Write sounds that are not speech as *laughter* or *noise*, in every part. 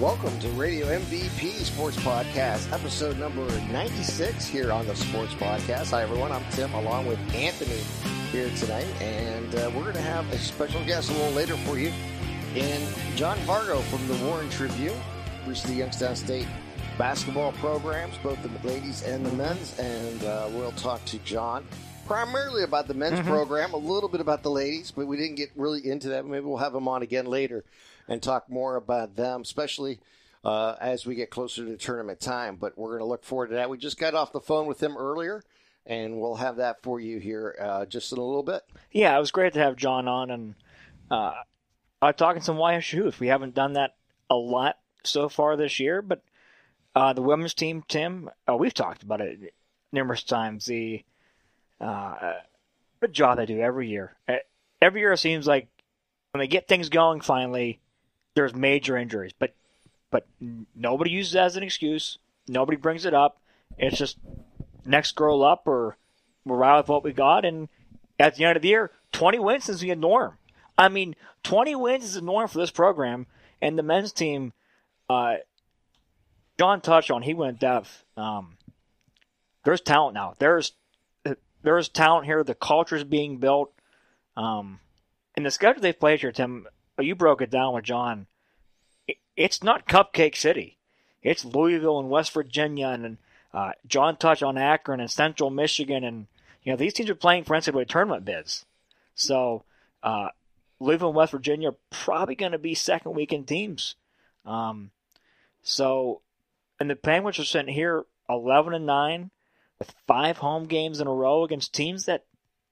Welcome to Radio MVP Sports Podcast, episode number 96 here on the Sports Podcast. Hi, everyone. I'm Tim along with Anthony here tonight, and uh, we're going to have a special guest a little later for you in John Vargo from the Warren Tribune, which the Youngstown State basketball programs, both the ladies and the men's, and uh, we'll talk to John primarily about the men's mm-hmm. program, a little bit about the ladies, but we didn't get really into that. Maybe we'll have him on again later and talk more about them, especially uh, as we get closer to tournament time. But we're going to look forward to that. We just got off the phone with him earlier, and we'll have that for you here uh, just in a little bit. Yeah, it was great to have John on, and uh, I'm talking some YSU If We haven't done that a lot so far this year, but uh, the women's team, Tim, oh, we've talked about it numerous times. The uh, job they do every year. Every year it seems like when they get things going finally, there's major injuries, but but nobody uses it as an excuse. Nobody brings it up. It's just next girl up, or we're out with what we got. And at the end of the year, 20 wins is the norm. I mean, 20 wins is the norm for this program. And the men's team, uh, John touched on, he went deaf. Um, there's talent now. There's there's talent here. The culture is being built. Um, and the schedule they've played here, Tim, you broke it down with John. It's not Cupcake City. It's Louisville and West Virginia, and uh, John touched on Akron and Central Michigan, and you know these teams are playing for NCAA tournament bids. So uh, Louisville and West Virginia are probably going to be second weekend teams. Um, so, and the Penguins are sitting here eleven and nine with five home games in a row against teams that,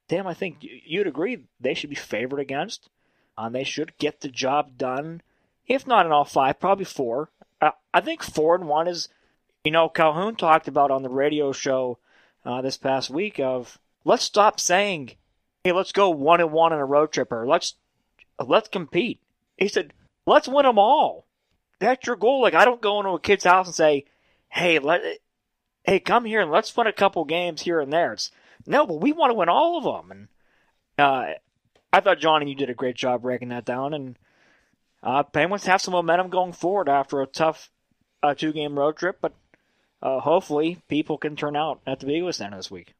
damn, I think you'd agree they should be favored against. Um, they should get the job done, if not in all five, probably four. Uh, I think four and one is, you know, Calhoun talked about on the radio show uh, this past week of let's stop saying, hey, let's go one and one on a road trip or let's let's compete. He said, let's win them all. That's your goal. Like I don't go into a kid's house and say, hey, let hey, come here and let's win a couple games here and there. It's no, but we want to win all of them. And uh, I thought Johnny, you did a great job breaking that down. And uh, Penguins have some momentum going forward after a tough uh, two-game road trip, but uh, hopefully people can turn out at the Beeghly Center this week.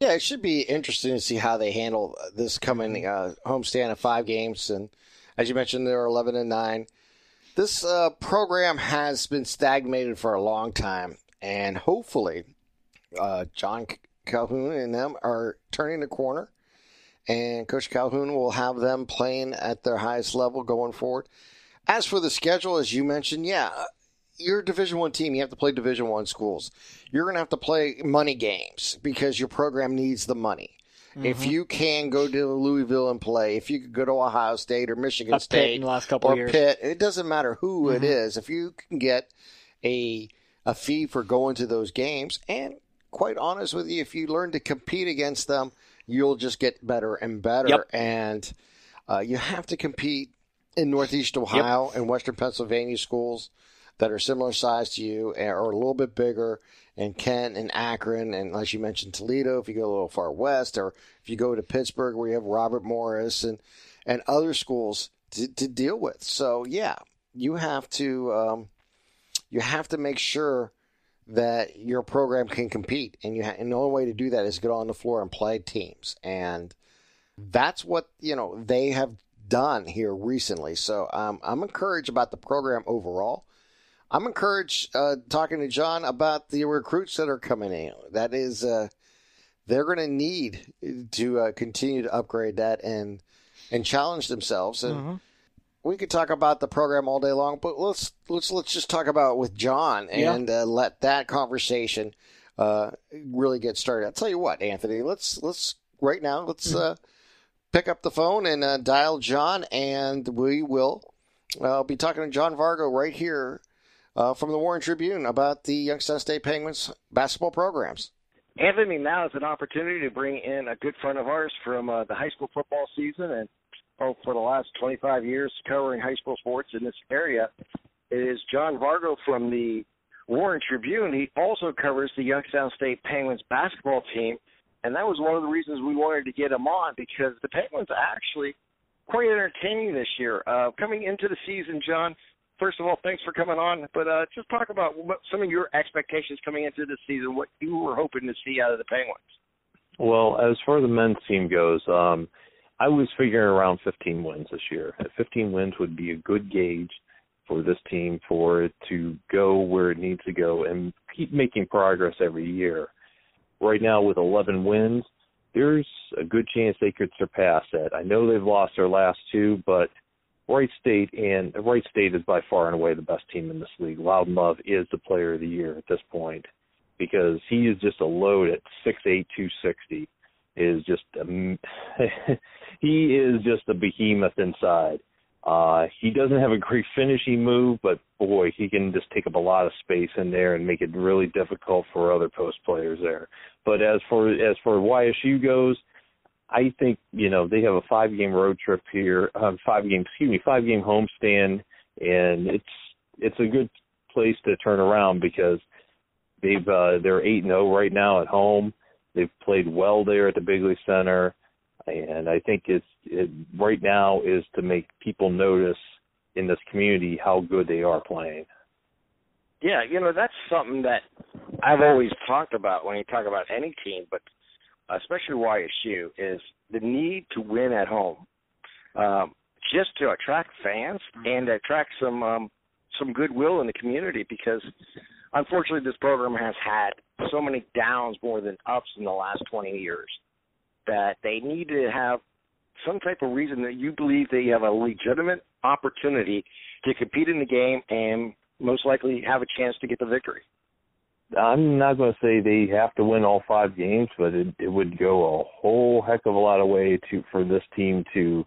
Yeah, it should be interesting to see how they handle this coming uh, homestand of five games. And as you mentioned, they're 11 and 9. This uh, program has been stagnated for a long time and hopefully uh, John Calhoun and them are turning the corner, and Coach Calhoun will have them playing at their highest level going forward. As for the schedule, as you mentioned, yeah, you're a Division One team. You have to play Division One schools. You're going to have to play money games because your program needs the money. Mm-hmm. If you can go to Louisville and play, if you could go to Ohio State or Michigan State, in the last couple or years. Pitt, it doesn't matter who mm-hmm. it is. If you can get a a fee for going to those games. And quite honest with you, if you learn to compete against them, you'll just get better and better. Yep. And uh, you have to compete in Northeast Ohio yep. and Western Pennsylvania schools that are similar size to you or a little bit bigger and Kent and Akron and as you mentioned Toledo if you go a little far west or if you go to Pittsburgh where you have Robert Morris and and other schools to, to deal with. So yeah, you have to um, you have to make sure that your program can compete, and you ha- and the only way to do that is get on the floor and play teams, and that's what you know they have done here recently. So um, I'm encouraged about the program overall. I'm encouraged uh, talking to John about the recruits that are coming in. That is, uh, they're going to need to uh, continue to upgrade that and and challenge themselves. And mm-hmm we could talk about the program all day long, but let's let's let's just talk about with John and yeah. uh, let that conversation uh, really get started. I'll tell you what, Anthony. Let's let's right now. Let's mm-hmm. uh, pick up the phone and uh, dial John, and we will uh, be talking to John Vargo right here uh, from the Warren Tribune about the Youngstown State Penguins basketball programs. Anthony, now is an opportunity to bring in a good friend of ours from the high school football season and oh, for the last 25 years covering high school sports in this area is John Vargo from the Warren Tribune. He also covers the Youngstown State Penguins basketball team, and that was one of the reasons we wanted to get him on because the Penguins are actually quite entertaining this year. Uh, coming into the season, John, first of all, thanks for coming on. But uh, just talk about what, some of your expectations coming into this season, what you were hoping to see out of the Penguins. Well, as far as the men's team goes, um, I was figuring around 15 wins this year. 15 wins would be a good gauge for this team for it to go where it needs to go and keep making progress every year. Right now, with 11 wins, there's a good chance they could surpass that. I know they've lost their last two, but Wright State and Wright State is by far and away the best team in this league. Loudon Love is the player of the year at this point because he is just a load at six eight two sixty. Is just a, *laughs* he is just a behemoth inside. Uh, he doesn't have a great finishing move, but boy, he can just take up a lot of space in there and make it really difficult for other post players there. But as for as for YSU goes, I think you know they have a five game road trip here, um, five game excuse me, five game homestand, and it's it's a good place to turn around because they've uh, they're eight and zero oh right now at home. They've played well there at the Beeghly Center and I think it's it, right now is to make people notice in this community how good they are playing. Yeah, you know that's something that I've always talked about when you talk about any team, but especially YSU is the need to win at home, um, just to attract fans and attract some um, some goodwill in the community. Because unfortunately, this program has had so many downs more than ups in the last 20 years that they need to have some type of reason that you believe they have a legitimate opportunity to compete in the game and most likely have a chance to get the victory. I'm not going to say they have to win all five games, but it, it would go a whole heck of a lot of way to for this team to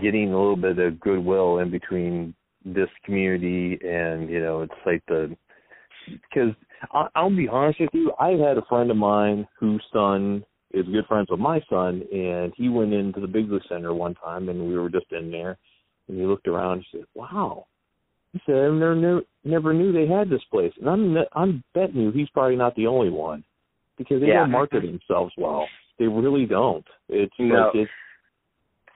getting a little bit of goodwill in between this community and you know it's like the because I'll be honest with you, I've had a friend of mine whose son is good friends with my son, and he went into the Beeghly Center one time, and we were just in there, and he looked around and said, "Wow." He said, "I never knew, never knew they had this place," and I'm I'm betting you he's probably not the only one because they yeah. don't market themselves well. They really don't. It's no. like it's.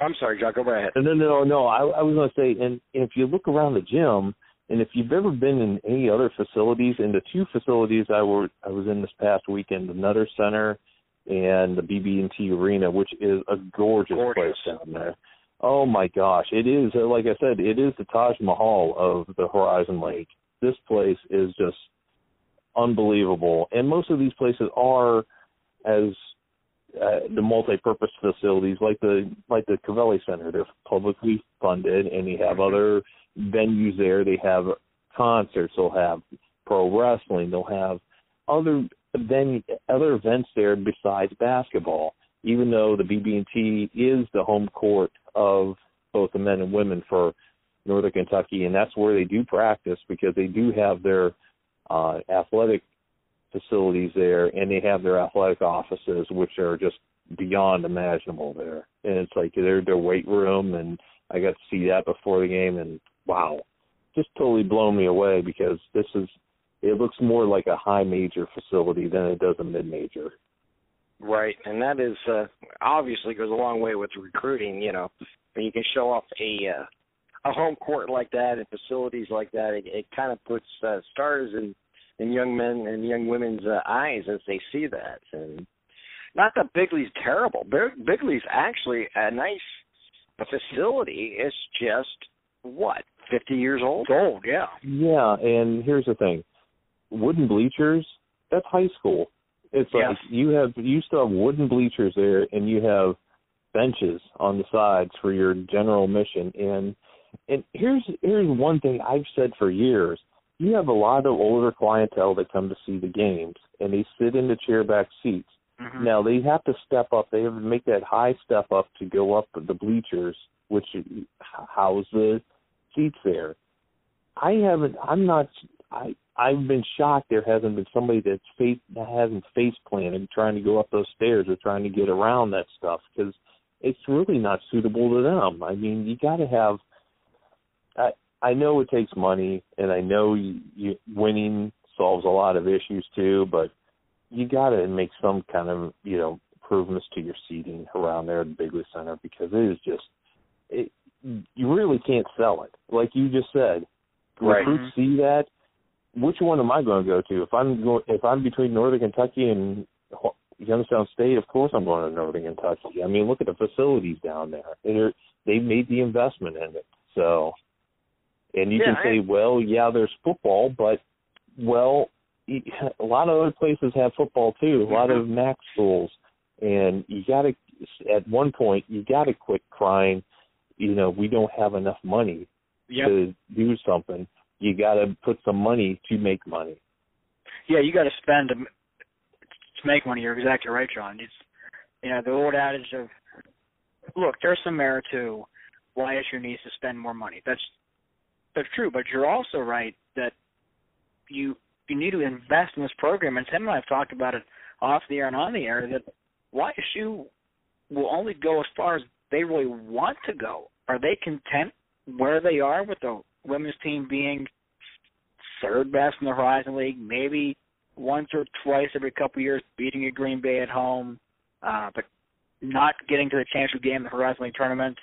I'm sorry, John. Go ahead. No, no, no, no. I, I was going to say, and, and if you look around the gym, and if you've ever been in any other facilities, in the two facilities I were I was in this past weekend, the Nutter Center and the BB&T Arena, which is a gorgeous, gorgeous. place down there. Oh my gosh, it is uh, like I said, it is the Taj Mahal of the Horizon League. This place is just unbelievable, and most of these places are as uh, the multi-purpose facilities, like the like the Covelli Center. They're publicly funded, and they have other venues there. They have concerts. They'll have pro wrestling. They'll have other then other events there besides basketball. Even though the BB&T is the home court of both the men and women for Northern Kentucky, and that's where they do practice because they do have their uh, athletic facilities there, and they have their athletic offices, which are just beyond imaginable there. And it's like they're their weight room, and I got to see that before the game, and wow, just totally blown me away because this is it looks more like a high major facility than it does a mid major. Right, and that is uh, obviously goes a long way with recruiting. You know, when you can show off a uh, a home court like that and facilities like that, it, it kind of puts uh, stars in in young men and young women's uh, eyes as they see that. And not that Beeghly's terrible. Beeghly's actually a nice facility. It's just what fifty years old. Old, yeah. Yeah, and here's the thing wooden bleachers, that's high school. It's like yes. you have you still have wooden bleachers there and you have benches on the sides for your general mission and and here's here's one thing I've said for years. You have a lot of older clientele that come to see the games and they sit in the chair back seats. Mm-hmm. Now they have to step up. They have to make that high step up to go up the bleachers, which house the seats there. I haven't. I'm not. I I've been shocked there hasn't been somebody that's face that hasn't face planted trying to go up those stairs or trying to get around that stuff because it's really not suitable to them. I mean, you got to have. I I know it takes money, and I know you, you winning solves a lot of issues too, but you got to make some kind of you know improvements to your seating around there at the Beeghly Center because it is just it. You really can't sell it, like you just said right. recruits mm-hmm. see that, which one am I going to go to? If I'm going, if I'm between Northern Kentucky and Youngstown State, of course I'm going to Northern Kentucky. I mean, look at the facilities down there. They're, they made the investment in it. So, and you yeah, can say, well, yeah, there's football, but well, *laughs* a lot of other places have football too. A lot of mm-hmm. MAC schools, and you got to at one point you got to quit crying. You know, we don't have enough money yep. to do something. You got to put some money to make money. Yeah, you got to spend to, to make money. You're exactly right, John. It's you know the old adage of look, there's some merit to YSU needs to spend more money. That's that's true, but you're also right that you you need to invest in this program. And Tim and I have talked about it off the air and on the air that YSU will only go as far as they really want to go. Are they content where they are with the women's team being third best in the Horizon League, maybe once or twice every couple of years beating a Green Bay at home, uh, but not getting to the championship game in the Horizon League tournament?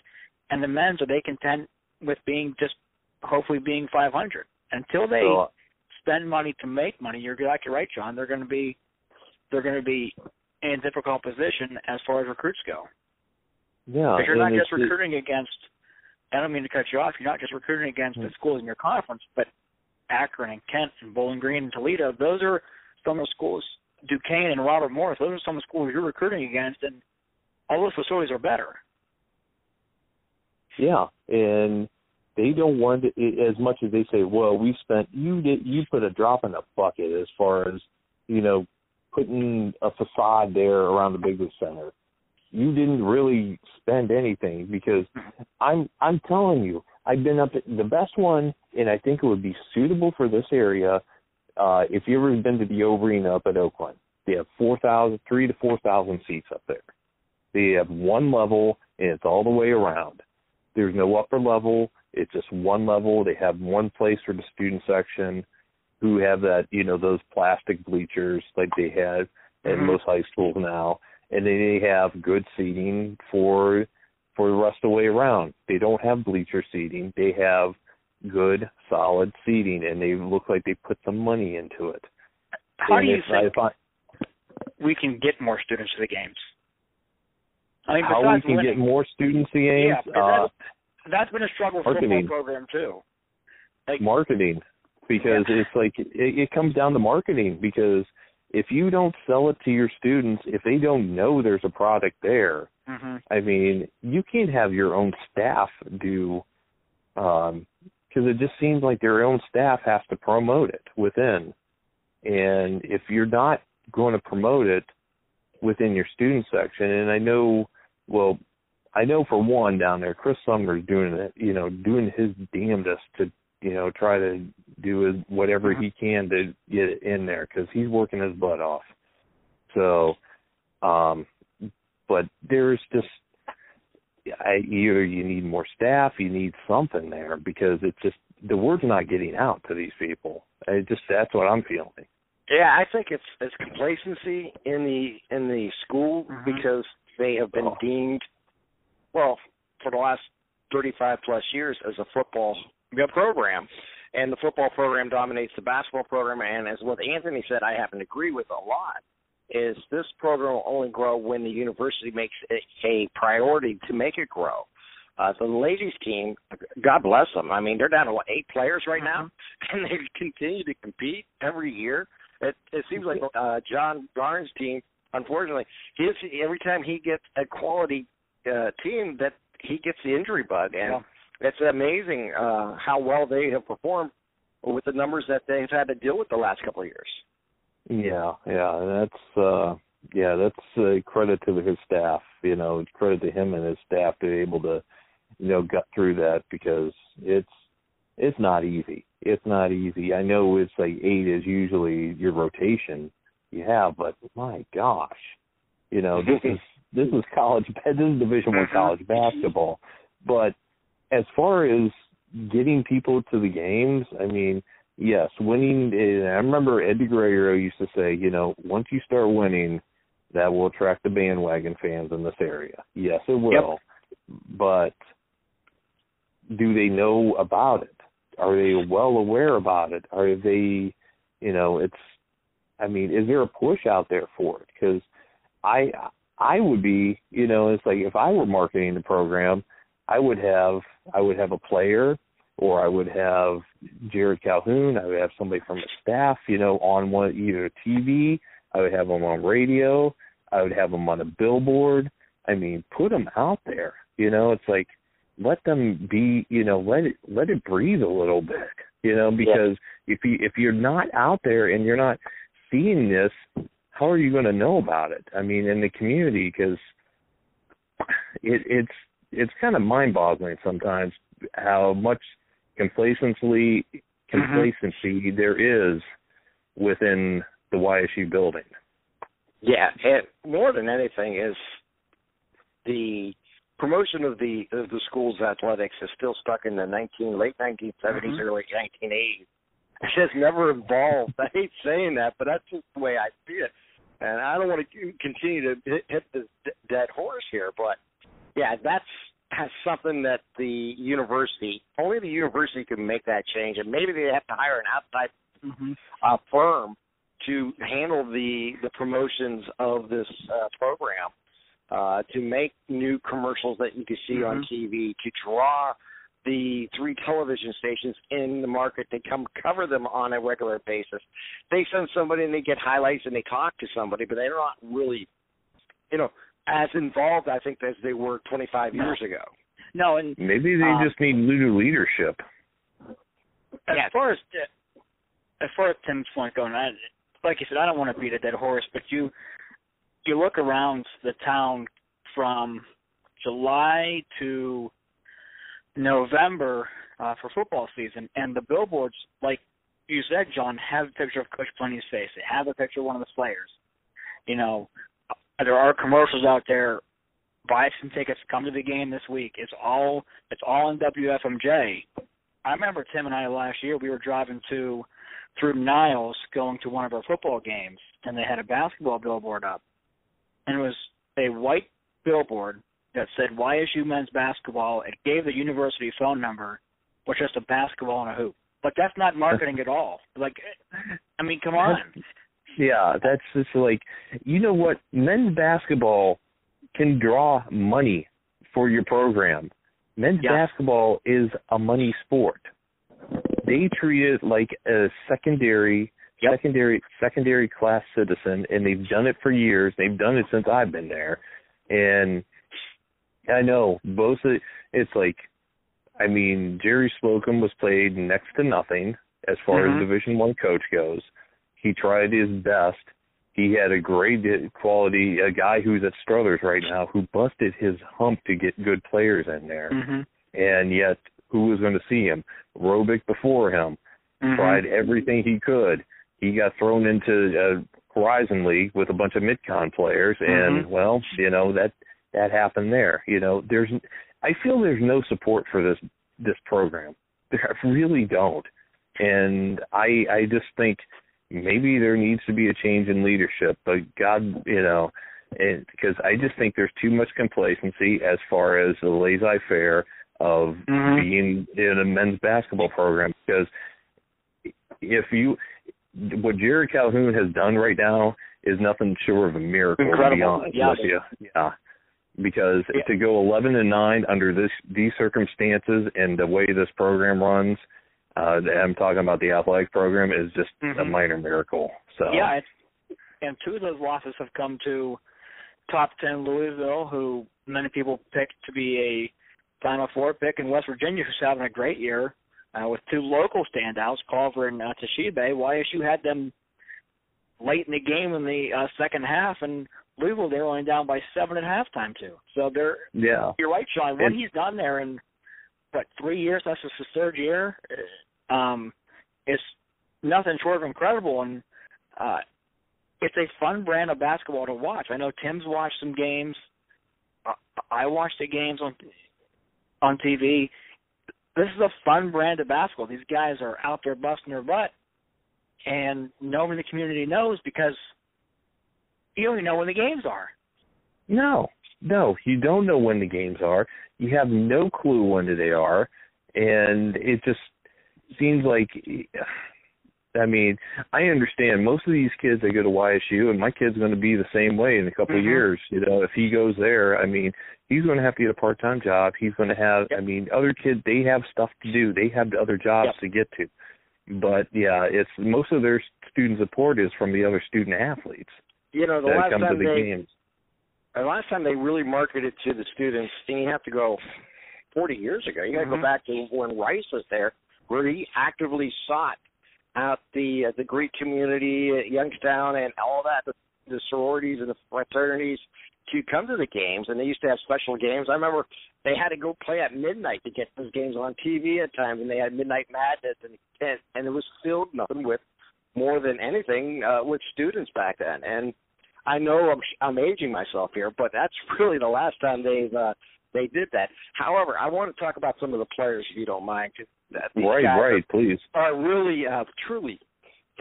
And the men's, are they content with being just hopefully being 500? Until they so, spend money to make money, you're exactly right, John. They're going to be they're going to be in a difficult position as far as recruits go. Yeah, because you're not just recruiting against. I don't mean to cut you off. You're not just recruiting against mm-hmm. the schools in your conference, but Akron and Kent and Bowling Green and Toledo. Those are some of the schools. Duquesne and Robert Morris. Those are some of the schools you're recruiting against, and all those facilities are better. Yeah, and they don't want it as much as they say. Well, we spent you did you put a drop in the bucket as far as you know putting a facade there around the business center. You didn't really spend anything because I'm I'm telling you, I've been up at the best one, and I think it would be suitable for this area. Uh, if you ever been to the Arena up at Oakland, they have four thousand, three to four thousand seats up there. They have one level, and it's all the way around. There's no upper level. It's just one level. They have one place for the student section who have that, you know, those plastic bleachers like they had in mm-hmm. most high schools now. And then they have good seating for for the rest of the way around. They don't have bleacher seating. They have good, solid seating, and they look like they put some money into it. How and do you think find, we can get more students to the games? I mean, how we can winning, get more students to the games? Yeah, uh, that's, been a struggle for the program too. Like, marketing because yeah. it's like it, it comes down to marketing because if you don't sell it to your students if they don't know there's a product there mm-hmm. i mean you can't have your own staff do um because it just seems like their own staff has to promote it within and if you're not going to promote it within your student section and i know well i know for one down there chris sumner's doing it you know doing his damnedest to you know, try to do whatever he can to get it in there because he's working his butt off. So, um, but there's just I, either you need more staff, you need something there because it's just the word's not getting out to these people. It just that's what I'm feeling. Yeah, I think it's it's complacency in the in the school mm-hmm. because they have been oh. deemed well for the last 35 plus years as a football program. And the football program dominates the basketball program. And as what Anthony said, I happen to agree with a lot. Is this program will only grow when the university makes it a priority to make it grow. Uh, the ladies team, God bless them. I mean, they're down to what eight players right now, mm-hmm. *laughs* and they continue to compete every year. It, it seems like uh, John Garner's team, unfortunately, his every time he gets a quality uh, team, that he gets the injury bug, and yeah it's amazing uh, how well they have performed with the numbers that they've had to deal with the last couple of years. Yeah, yeah, that's uh yeah, that's uh, credit to his staff. You know, credit to him and his staff to be able to, you know, get through that because it's it's not easy. It's not easy. I know it's like eight is usually your rotation you have, but my gosh, you know, this is this is *laughs* college. This is Division One mm-hmm. college basketball, but as far as getting people to the games, I mean, yes, winning. Is, I remember Eddie Guerrero used to say, you know, once you start winning, that will attract the bandwagon fans in this area. Yes, it will. Yep. But do they know about it? are they well aware about it? Are they, you know, it's. I mean, is there a push out there for it? Because I I would be, you know, it's like if I were marketing the program, I would have I would have a player or I would have Jerrod Calhoun, I would have somebody from the staff, you know, on one either TV, I would have them on radio, I would have them on a billboard. I mean, put them out there. You know, it's like let them be, you know, let it let it breathe a little bit. You know, because yeah. if you if you're not out there and you're not seeing this, how are you going to know about it? I mean, in the community, because it, it's it's kind of mind-boggling sometimes how much complacency complacency mm-hmm. there is within the YSU building. Yeah, and more than anything is the promotion of the of the school's athletics is still stuck in the nineteen late nineteen seventies, mm-hmm. early nineteen eighties. It has never evolved. *laughs* I hate saying that, but that's just the way I see it. And I don't want to continue to hit, hit the dead horse here, but yeah, that's has something that the university only the university can make that change, and maybe they have to hire an outside mm-hmm. uh, firm to handle the the promotions of this uh, program, uh, to make new commercials that you can see mm-hmm. on TV, to draw the three television stations in the market. They come cover them on a regular basis. They send somebody and they get highlights and they talk to somebody, but they're not really, you know, as involved I think as they were 25 no. years ago. No, and maybe they uh, just need new leadership. As yeah. far as as far as Tim's point going, I, like you said, I don't want to beat a dead horse, but you you look around the town from July to November uh, for football season, and the billboards, like you said, John, have a picture of Coach Pelini's face. They have a picture of one of the players. You know, there are commercials out there. Buy some tickets. Come to the game this week. It's all it's all in WFMJ. I remember Tim and I last year. We were driving to through Niles, going to one of our football games, and they had a basketball billboard up, and it was a white billboard that said YSU men's basketball. It gave the university phone number, which is a basketball and a hoop. But that's not marketing at all. Like, I mean, come on. *laughs* Yeah, that's just like you know what men's basketball can draw money for your program. Men's yeah. basketball is a money sport. They treat it like a secondary yep. secondary secondary class citizen and they've done it for years. They've done it since I've been there. And I know both of it's like I mean Jerry Slocum was played next to nothing as far mm-hmm. as Division One coach goes. He tried his best. He had a great quality, a guy who's at Struthers right now who busted his hump to get good players in there. Mm-hmm. And yet, who was going to see him? Robic before him mm-hmm. tried everything he could. He got thrown into a Horizon League with a bunch of Midcon players, and mm-hmm. well, you know that that happened there. You know, there's I feel there's no support for this this program. *laughs* I really don't, and I I just think maybe there needs to be a change in leadership. But God, you know, because I just think there's too much complacency as far as the laissez-faire of mm-hmm. being in a men's basketball program. Because if you, what Jerrod Calhoun has done right now is nothing short of a miracle. Incredible. To be honest yeah. with you. Yeah. Because yeah. to go 11 and nine under this these circumstances and the way this program runs, uh, I'm talking about the athletic program is just mm-hmm. a minor miracle. So yeah, it's, and two of those losses have come to top ten Louisville, who many people picked to be a Final Four pick, and West Virginia, who's having a great year uh, with two local standouts, Culver and uh, Tshiebwe. YSU had them late in the game in the uh, second half, and Louisville they're only down by seven at halftime too. So they're yeah. You're right, Sean. What he's done there in what three years? That's just his third year. Um, it's nothing short of incredible, and uh, it's a fun brand of basketball to watch. I know Tim's watched some games. Uh, I watched the games on on TV. This is a fun brand of basketball. These guys are out there busting their butt, and nobody in the community knows because you don't even know when the games are. No, no, you don't know when the games are. You have no clue when they are, and it just seems like I mean, I understand most of these kids they go to YSU, and my kid's going to be the same way in a couple mm-hmm. of years. You know, if he goes there, I mean, he's going to have to get a part-time job. He's going to have, yep. I mean, other kids they have stuff to do. They have other jobs yep. to get to. But yeah, it's most of their student support is from the other student athletes. You know, the that last time the they, games. The last time they really marketed to the students, and you have to go 40 years ago. You got to mm-hmm. go back to when Rice was there, where he actively sought out the uh, the Greek community at Youngstown and all that, the, the sororities and the fraternities to come to the games. And they used to have special games. I remember they had to go play at midnight to get those games on TV at times, and they had Midnight Madness, and and, and it was filled nothing with more than anything uh, with students back then. And I know I'm I'm aging myself here, but that's *laughs* really the last time they've uh, they did that. However, I want to talk about some of the players, if you don't mind. Cause, right, right, please. Are really uh, truly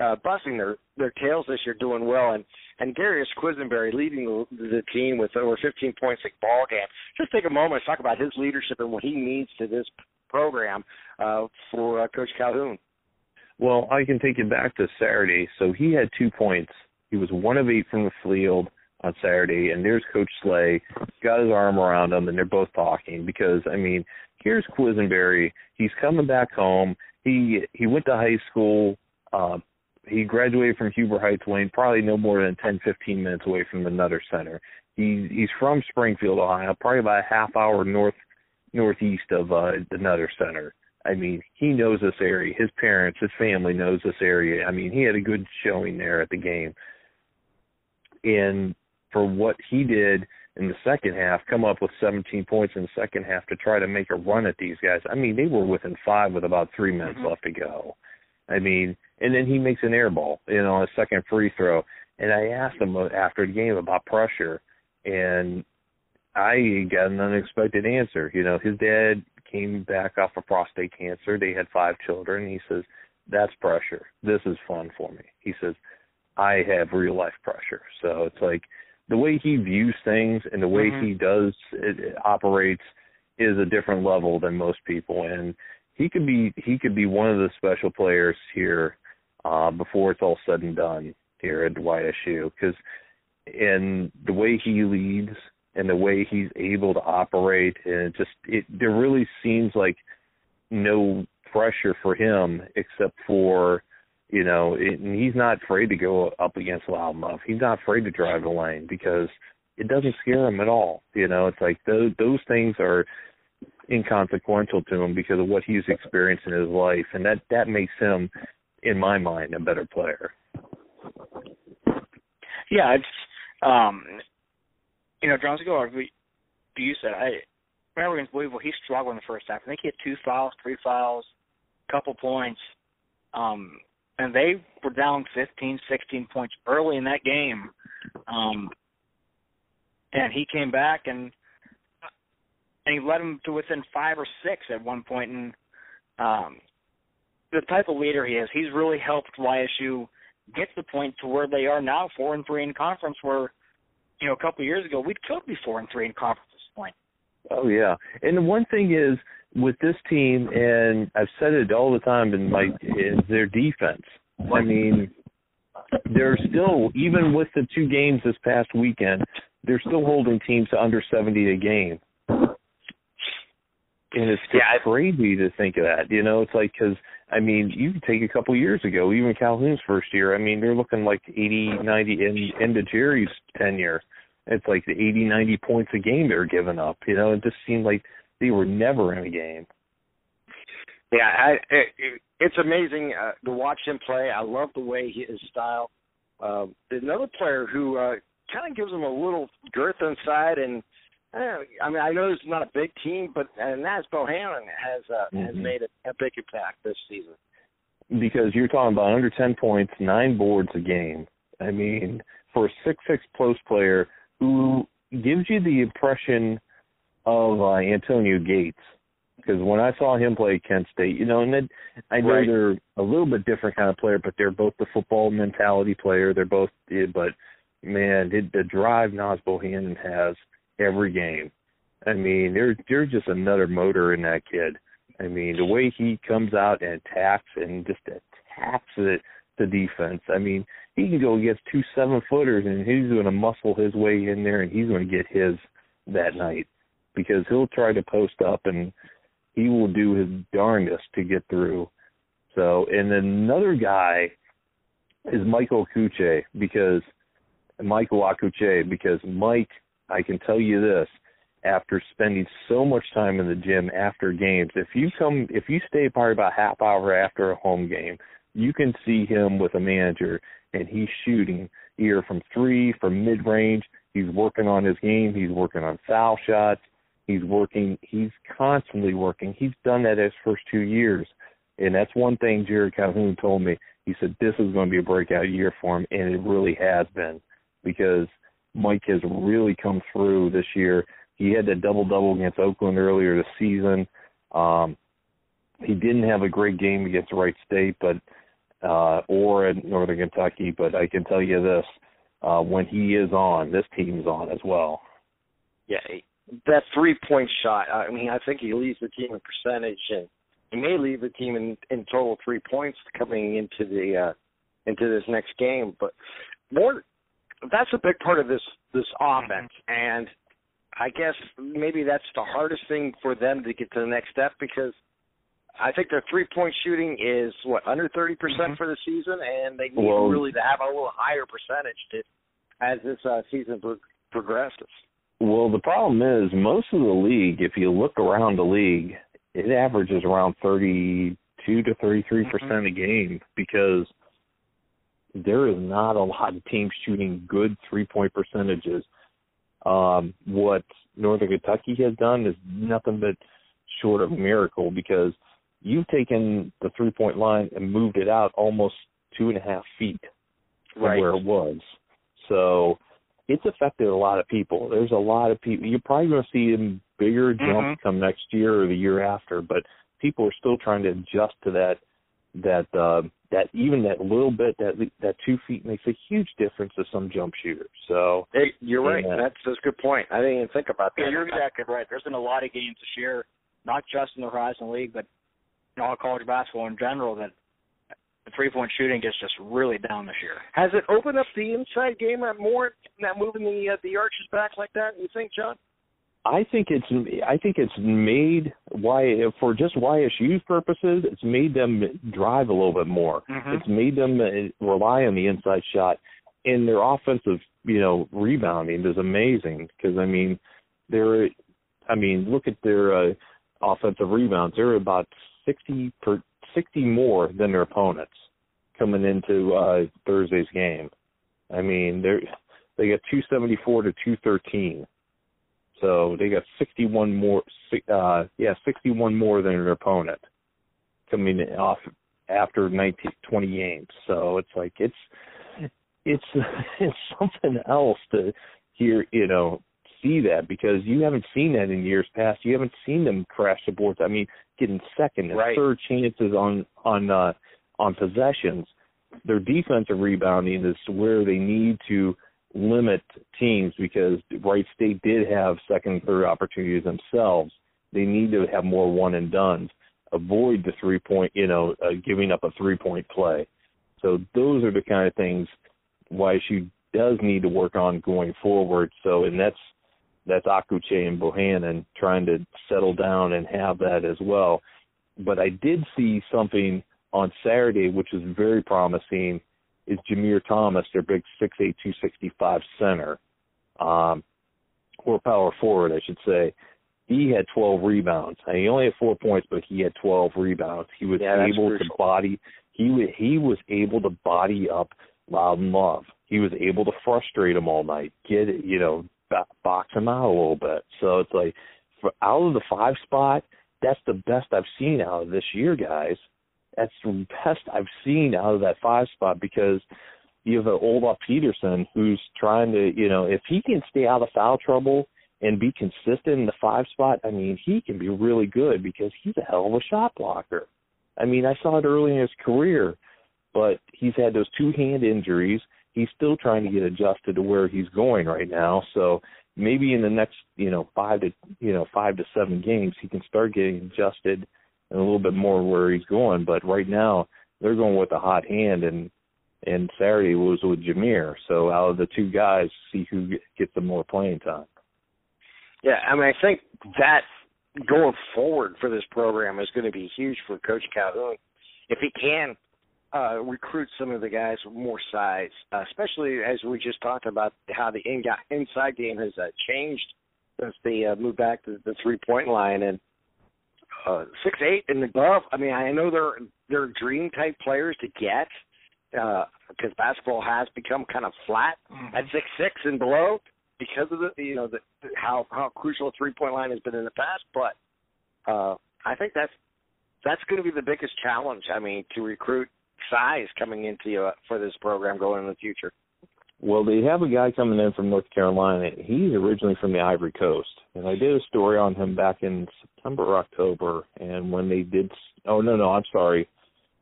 uh, busting their their tails this year, doing well, and and Darius Quisenberry leading the, the team with over 15 points a ball game. Just take a moment to talk about his leadership and what he means to this program uh, for uh, Coach Calhoun. Well, I can take you back to Saturday. So he had two points. He was one of eight from the field on Saturday, and there's Coach Slay, got his arm around him, and they're both talking because I mean, here's Quisenberry. He's coming back home. He he went to high school. Uh, he graduated from Huber Heights, Wayne, probably no more than 10, 15 minutes away from the Nutter Center. He he's from Springfield, Ohio, probably about a half hour north northeast of uh, the Nutter Center. I mean, he knows this area. His parents, his family knows this area. I mean, he had a good showing there at the game. And for what he did in the second half, come up with 17 points in the second half to try to make a run at these guys. I mean, they were within five with about three minutes mm-hmm. left to go. I mean, and then he makes an air ball, you know, a second free throw. And I asked him after the game about pressure, and I got an unexpected answer. You know, his dad came back off of prostate cancer. They had five children. He says, "That's pressure. This is fun for me." He says, "I have real life pressure." So it's like the way he views things and the way mm-hmm. he does it, it operates is a different level than most people and he could be he could be one of the special players here uh before it's all said and done here at YSU cuz in the way he leads and the way he's able to operate and it just it there really seems like no pressure for him except for you know, it, and he's not afraid to go up against Loudmouth. He's not afraid to drive the lane because it doesn't scare him at all. You know, it's like those those things are inconsequential to him because of what he's experienced in his life, and that that makes him, in my mind, a better player. Yeah, it's um, you know, John Segura, you said I remember against Louisville, he struggled in the first half. I think he had two fouls, three fouls, couple points. Um, and they were down 15, 16 points early in that game. Um, and he came back and and he led them to within five or six at one point. And um, the type of leader he is, he's really helped YSU get to the point to where they are now, four and three in conference. Where you know a couple of years ago we could be four and three in conference at this point. Oh yeah, and the one thing is with this team, and I've said it all the time in my is their defense. I mean, they're still even with the two games this past weekend, they're still holding teams to under seventy a game. And it's just yeah, crazy to think of that. You know, it's like because I mean, you could take a couple years ago, even Calhoun's first year. I mean, they're looking like eighty, ninety in into Jerry's tenure. It's like the eighty, ninety points a game they're giving up. You know, it just seemed like they were never in a game. Yeah, I, it, it's amazing uh, to watch him play. I love the way he, his style. Uh, another player who uh, kind of gives him a little girth inside, and uh, I mean, I know it's not a big team, but uh, Naz Bohannon has uh, mm-hmm. has made a, a big impact this season. Because you're talking about under ten points, nine boards a game. I mean, for a six six post player who gives you the impression of uh, Antonio Gates because when I saw him play Kent State, you know, and then I know right. they're a little bit different kind of player, but they're both the football mentality player. They're both, but man, it, the drive Naz Bohannon has every game. I mean, they're they're just another motor in that kid. I mean, the way he comes out and attacks and just attacks it the defense. I mean, he can go against two seven footers and he's going to muscle his way in there and he's going to get his that night because he'll try to post up and he will do his darndest to get through. So, and another guy is Michael Akuchie because Michael Akuchie because Mike, I can tell you this, after spending so much time in the gym after games, if you come, if you stay probably about half hour after a home game, you can see him with a manager and he's shooting either from three, from mid range. He's working on his game. He's working on foul shots. He's working. He's constantly working. He's done that his first two years, and that's one thing Jerrod Calhoun told me. He said this is going to be a breakout year for him, and it really has been because Mike has really come through this year. He had that double double against Oakland earlier this season. Um, he didn't have a great game against Wright State, but uh, or at Northern Kentucky. But I can tell you this: uh, when he is on, this team's on as well. Yeah, that three point shot. I mean, I think he leads the team in percentage, and he may lead the team in in total three points coming into the uh, into this next game. But more, that's a big part of this this offense, and I guess maybe that's the hardest thing for them to get to the next step because I think their three point shooting is what under thirty percent mm-hmm. for the season, and they need really to have a little higher percentage to as this uh, season pro- progresses. Well, the problem is most of the league. If you look around the league, it averages around thirty-two to thirty-three mm-hmm. percent a game because there is not a lot of teams shooting good three-point percentages. Um, what Northern Kentucky has done is nothing but short of miracle because you've taken the three point line and moved it out almost two and a half feet from right. where it was. So it's affected a lot of people. There's a lot of people. You're probably going to see a bigger jump mm-hmm. come next year or the year after, but people are still trying to adjust to that. That uh, that even that little bit that that two feet makes a huge difference to some jump shooters. So hey, you're right. Yeah. That's that's a good point. I didn't even think about that. Yeah, you're exactly right. There's been a lot of games this year, not just in the Horizon League, but in all college basketball in general that the three point shooting is just really down this year. Has it opened up the inside game more, not moving the uh, the arches back like that? You think, John? I think it's I think it's made why for just YSU's purposes, it's made them drive a little bit more. Mm-hmm. It's made them uh, rely on the inside shot, and their offensive you know rebounding is amazing because I mean they're I mean look at their uh, offensive rebounds. They're about 60 per 60 more than their opponents coming into uh, Thursday's game. I mean, they they got 274 to 213. So they got 61 more uh yeah, 61 more than their opponent coming off after 19 20 games. So it's like it's it's *laughs* it's something else to hear, you know, see that because you haven't seen that in years past. You haven't seen them crash the boards. I mean, getting second and right. third chances on on uh, on possessions. Their defensive rebounding is where they need to limit teams because Wright State did have second and third opportunities themselves. They need to have more one and dones. Avoid the three point, you know, uh, giving up a three point play. So those are the kind of things why she does need to work on going forward. So, and that's that's Akuchie and Bohannon trying to settle down and have that as well. But I did see something on Saturday which is very promising is Jamir Thomas, their big six eight two sixty five center, um, or power forward, I should say. He had 12 rebounds. Mean, he only had four points, but he had 12 rebounds. He was yeah, able to body. He he was able to body up Loudon Love. He was able to frustrate him all night. Get it, you know, box him out a little bit. So it's like for out of the five spot, that's the best I've seen out of this year, guys. That's the best I've seen out of that five spot because you have an Olaf Peterson who's trying to, you know, if he can stay out of foul trouble and be consistent in the five spot, I mean, he can be really good because he's a hell of a shot blocker. I mean, I saw it early in his career, but he's had those two hand injuries he's still trying to get adjusted to where he's going right now. So maybe in the next, you know, five to you know five to seven games, he can start getting adjusted and a little bit more where he's going. But right now, they're going with a hot hand, and and Saturday was with Jameer. So out of the two guys, see who gets the more playing time. Yeah, I mean, I think that going forward for this program is going to be huge for Coach Calhoun if he can uh, recruit some of the guys with more size, uh, especially as we just talked about how the in- inside game has uh, changed since they uh, moved back to the three point line and uh, six eight and above. I mean, I know they're they're dream type players to get because uh, basketball has become kind of flat mm-hmm. at six six and below because of the you know the how how crucial a three point line has been in the past. But uh, I think that's that's going to be the biggest challenge. I mean, to recruit size coming into uh, for this program going in the future. Well, they have a guy coming in from North Carolina. He's originally from the Ivory Coast, and I did a story on him back in September or October. And when they did, oh no, no, I'm sorry,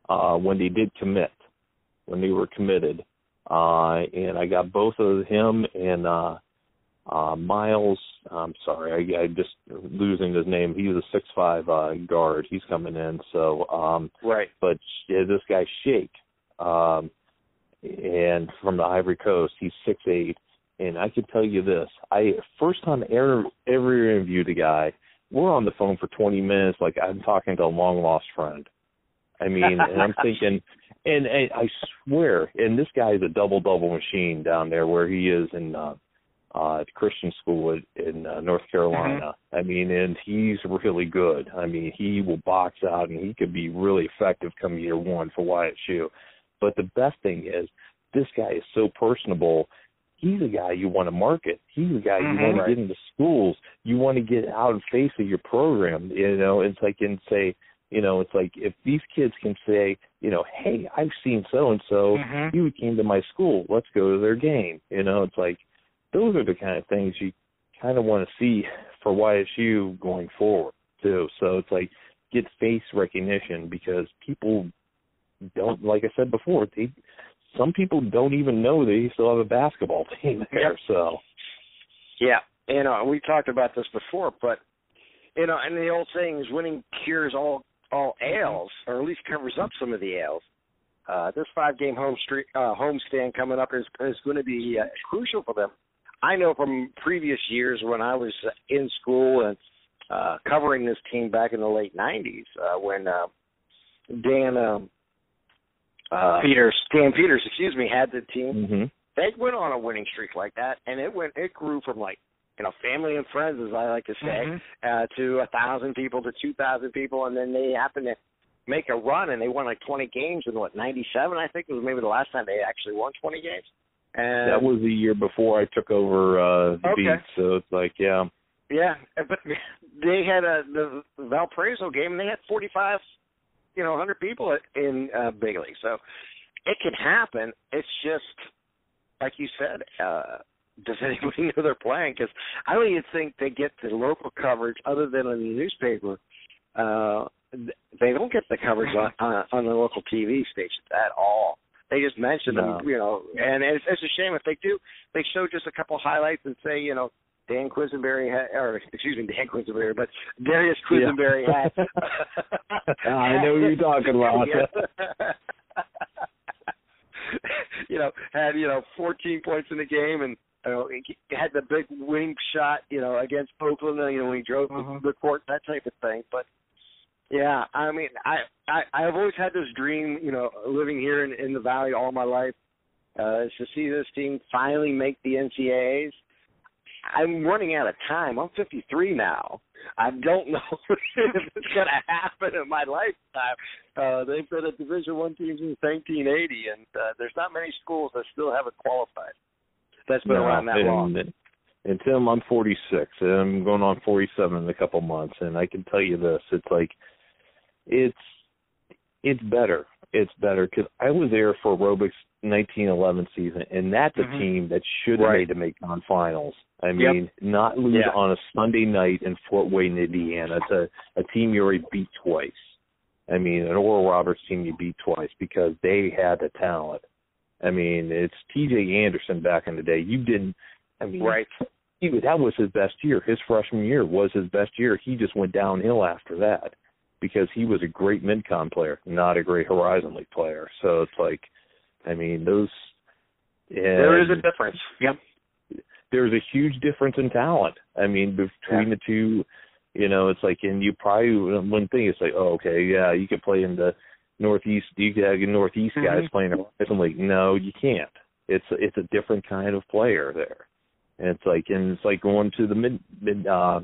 uh, when they did commit, when they were committed, uh, and I got both of him and uh, uh, Miles. I'm sorry, I, I just losing his name. He's a six five uh, guard. He's coming in. So um, right, but yeah, this guy Shake. Um, and from the Ivory Coast. He's six eight, and I can tell you this: I first time ever ever interviewed the guy. We're on the phone for 20 minutes, like I'm talking to a long lost friend. I mean, and I'm thinking, *laughs* and, and I swear, and this guy is a double double machine down there where he is in uh, uh, Christian school in uh, North Carolina. Mm-hmm. I mean, and he's really good. I mean, he will box out, and he could be really effective come year one for Wyatt Shue. But the best thing is, this guy is so personable. He's a guy you want to market. He's a guy mm-hmm, you want to get into schools. You want to get out in face of your program. You know, it's like and say, you know, it's like if these kids can say, you know, hey, I've seen so and so. You came to my school. Let's go to their game. You know, it's like those are the kind of things you kind of want to see for YSU going forward too. So it's like get face recognition because people don't like I said before, they some people don't even know they still have a basketball *laughs* team there. Yep. So yeah, you know we talked about this before, but you know, and the old saying is winning cures all all ails, or at least covers up some of the ails. Uh, this five game home street uh, homestand coming up is is going to be uh, crucial for them. I know from previous years when I was in school and uh, covering this team back in the late '90s uh, when uh, Dan um, uh, Peters, Dan Peters, excuse me, had the team. Mm-hmm. They went on a winning streak like that, and it went. It grew from like you know family and friends, as I like to say, mm-hmm. uh, to a thousand people to two thousand people, and then they happened to make a run, and they won like twenty games in what ninety seven, I think it was maybe the last time they actually won twenty games. And that was the year before I took over uh the okay. beat, so it's like yeah. Yeah, but *laughs* they had a the Valparaiso game, and they had forty five you know 100 people in uh, Beeghly. So it can happen. It's just like you said. uh does *laughs* anybody know they're playing? Because I don't even think they get the local coverage other than in the newspaper. Uh They don't get the coverage on *laughs* on, on the local TV stations at all. They just mention no. them, you know, and it's, it's a shame if they do. They show just a couple highlights and say, you know, Dan Quisenberry had, or excuse me, Dan Quisenberry, but Darius Quisenberry yeah. had. *laughs* I know you're talking *laughs* about. *laughs* you know, had you know 14 points in the game, and you know, he had the big winning shot, you know, against Oakland. You know, when he drove uh-huh. the court, that type of thing. But yeah, I mean, I I I've always had this dream, you know, living here in in the valley all my life, uh, is to see this team finally make the NCAAs I'm running out of time. I'm 53 now. I don't *laughs* know if it's going to happen in my lifetime. Uh, they've been a Division One team since 1980, and uh, there's not many schools that still haven't qualified. That's been no, around that and, long. And Tim, I'm 46, and I'm going on 47 in a couple months, and I can tell you this: it's like it's it's better. It's better because I was there for a Robic's 1911 season, and that's a mm-hmm. team that should have right. made the mid-con finals. I mean, yep. not lose yeah. on a Sunday night in Fort Wayne, Indiana. It's a, a team you already beat twice. I mean, an Oral Roberts team you beat twice because they had the talent. I mean, it's T.J. Anderson back in the day. You didn't. I mean, right. He, that was his best year. His freshman year was his best year. He just went downhill after that. because he was a great mid-con player, not a great Horizon League player. So it's like, I mean, those. there is a difference. Yep. There's a huge difference in talent. I mean, between Yeah. the two, you know, it's like, and you probably one thing is like, oh, okay, yeah, you could play in the Northeast. You could have your Northeast guys Mhm. playing in Horizon League. No, you can't. It's it's a different kind of player there, and it's like, and it's like going to the mid mid uh,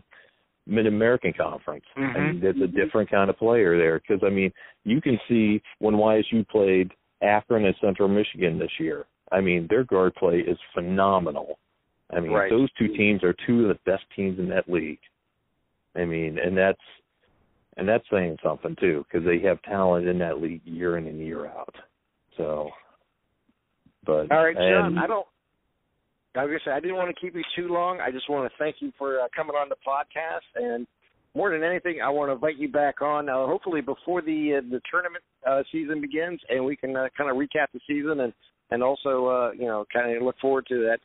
Mid American Conference. I Mhm. mean, there's a different kind of player there because I mean, you can see when YSU played Akron and Central Michigan this year. I mean, their guard play is phenomenal. I mean, Right. those two teams are two of the best teams in that league. I mean, and that's and that's saying something too because they have talent in that league year in and year out. So, but All right, John. and- I don't. I was gonna say I didn't want to keep you too long. I just want to thank you for uh, coming on the podcast, and more than anything, I want to invite you back on. Uh, hopefully before the uh, the tournament uh, season begins, and we can uh, kind of recap the season and and also uh, you know kind of look forward to that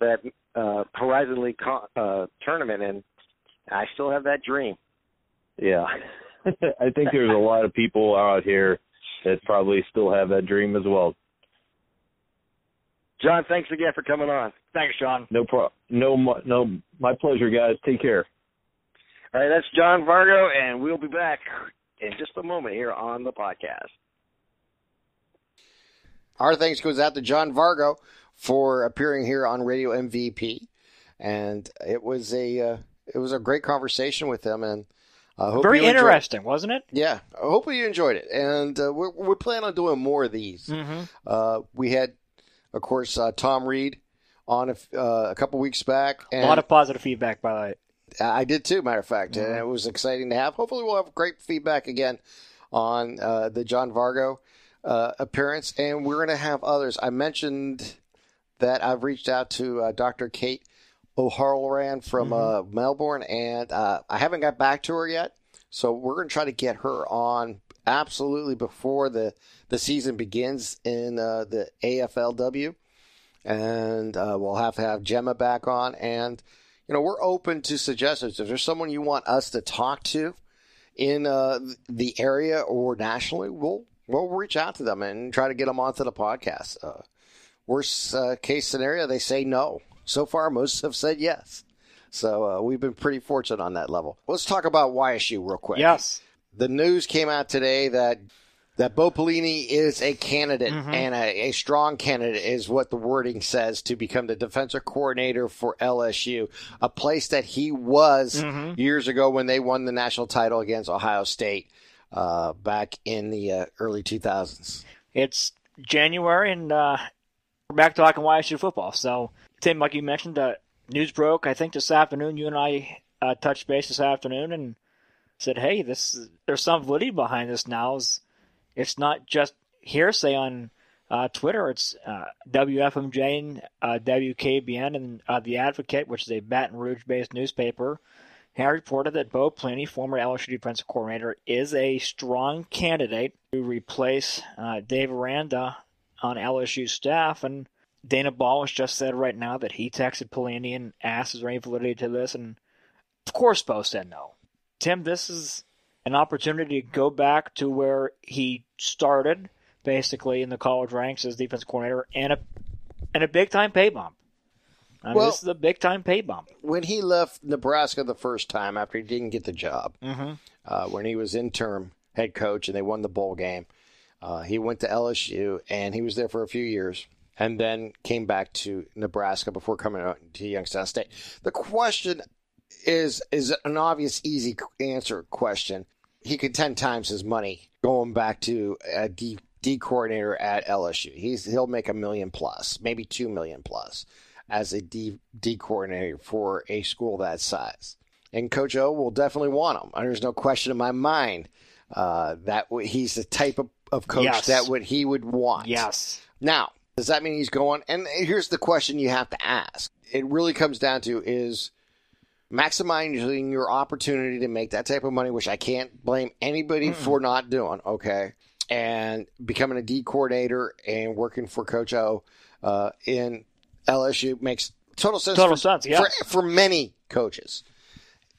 that uh, Horizon League con- uh, tournament. And I still have that dream. Yeah. *laughs* I think there's a lot of people out here that probably still have that dream as well. John, thanks again for coming on. Thanks, John. No pro no no my pleasure guys. Take care. All right, that's John Vargo, and we'll be back in just a moment here on the podcast. Our thanks goes out to John Vargo for appearing here on Radio MVP, and it was a uh, it was a great conversation with him, and I hope Very you enjoyed- interesting, wasn't it? Yeah, hopefully you enjoyed it, and uh, we're we're planning on doing more of these. Mm-hmm. Uh, we had, of course, uh, Tom Reed on a, f- uh, a couple weeks back, A lot of positive feedback, by the way. I did too. Matter of fact, and Mhm. it was exciting to have. Hopefully, we'll have great feedback again on uh, the John Vargo uh, appearance, and we're going to have others. I mentioned that I've reached out to uh, Dr. Kate O'Halloran from Mm-hmm. uh, Melbourne, and uh, I haven't got back to her yet. So we're going to try to get her on absolutely before the the season begins in uh, the AFLW, and uh, we'll have to have Gemma back on and you know, we're open to suggestions. If there's someone you want us to talk to in uh, the area or nationally, we'll we'll reach out to them and try to get them onto the podcast. Uh, worst uh, case scenario, they say no. So far, most have said yes. So uh, we've been pretty fortunate on that level. Let's talk about YSU real quick. Yes. The news came out today that that Bo Pelini is a candidate Mhm. and a, a strong candidate is what the wording says to become the defensive coordinator for LSU, a place that he was Mhm. years ago when they won the national title against Ohio State uh, back in the uh, early 2000s. It's January, and uh, we're back talking YSU football. So, Tim, like you mentioned, uh, news broke. I think this afternoon. You and I uh, touched base this afternoon and said, "Hey, this there's some validity behind this now. It's not just hearsay on uh, Twitter. It's uh, WFMJ and uh, WKBN and uh, the Advocate, which is a Baton Rouge-based newspaper." have reported that Bo Pelini, former LSU defensive coordinator, is a strong candidate to replace uh, Dave Aranda on LSU staff. And Dana Ball has just said right now that he texted Pelini and asked, is there any validity to this? And of course, Bo said no. Tim, this is an opportunity to go back to where he started, basically in the college ranks as defense coordinator, and a and a big time pay bump. I mean, Well- this is a big time pay bump. When he left Nebraska the first time after he didn't get the job, Mm-hmm. uh, when he was interim head coach and they won the bowl game. Uh, he went to LSU and he was there for a few years and then came back to Nebraska before coming out to Youngstown State. The question is is an obvious, easy answer question. He could ten times his money going back to a D, D coordinator at LSU. He's he'll make a million plus, maybe two million plus, as a D D coordinator for a school that size and Coach O will definitely want him. There's no question in my mind uh, that w- he's the type of, of coach Yes. that would he would want. Yes. Now, does that mean he's going? And here's the question you have to ask. It really comes down to is maximizing your opportunity to make that type of money, which I can't blame anybody for not doing. Okay, and becoming a D coordinator and working for Coach O uh, in LSU makes total sense. Total for, sense, yes. for, for many coaches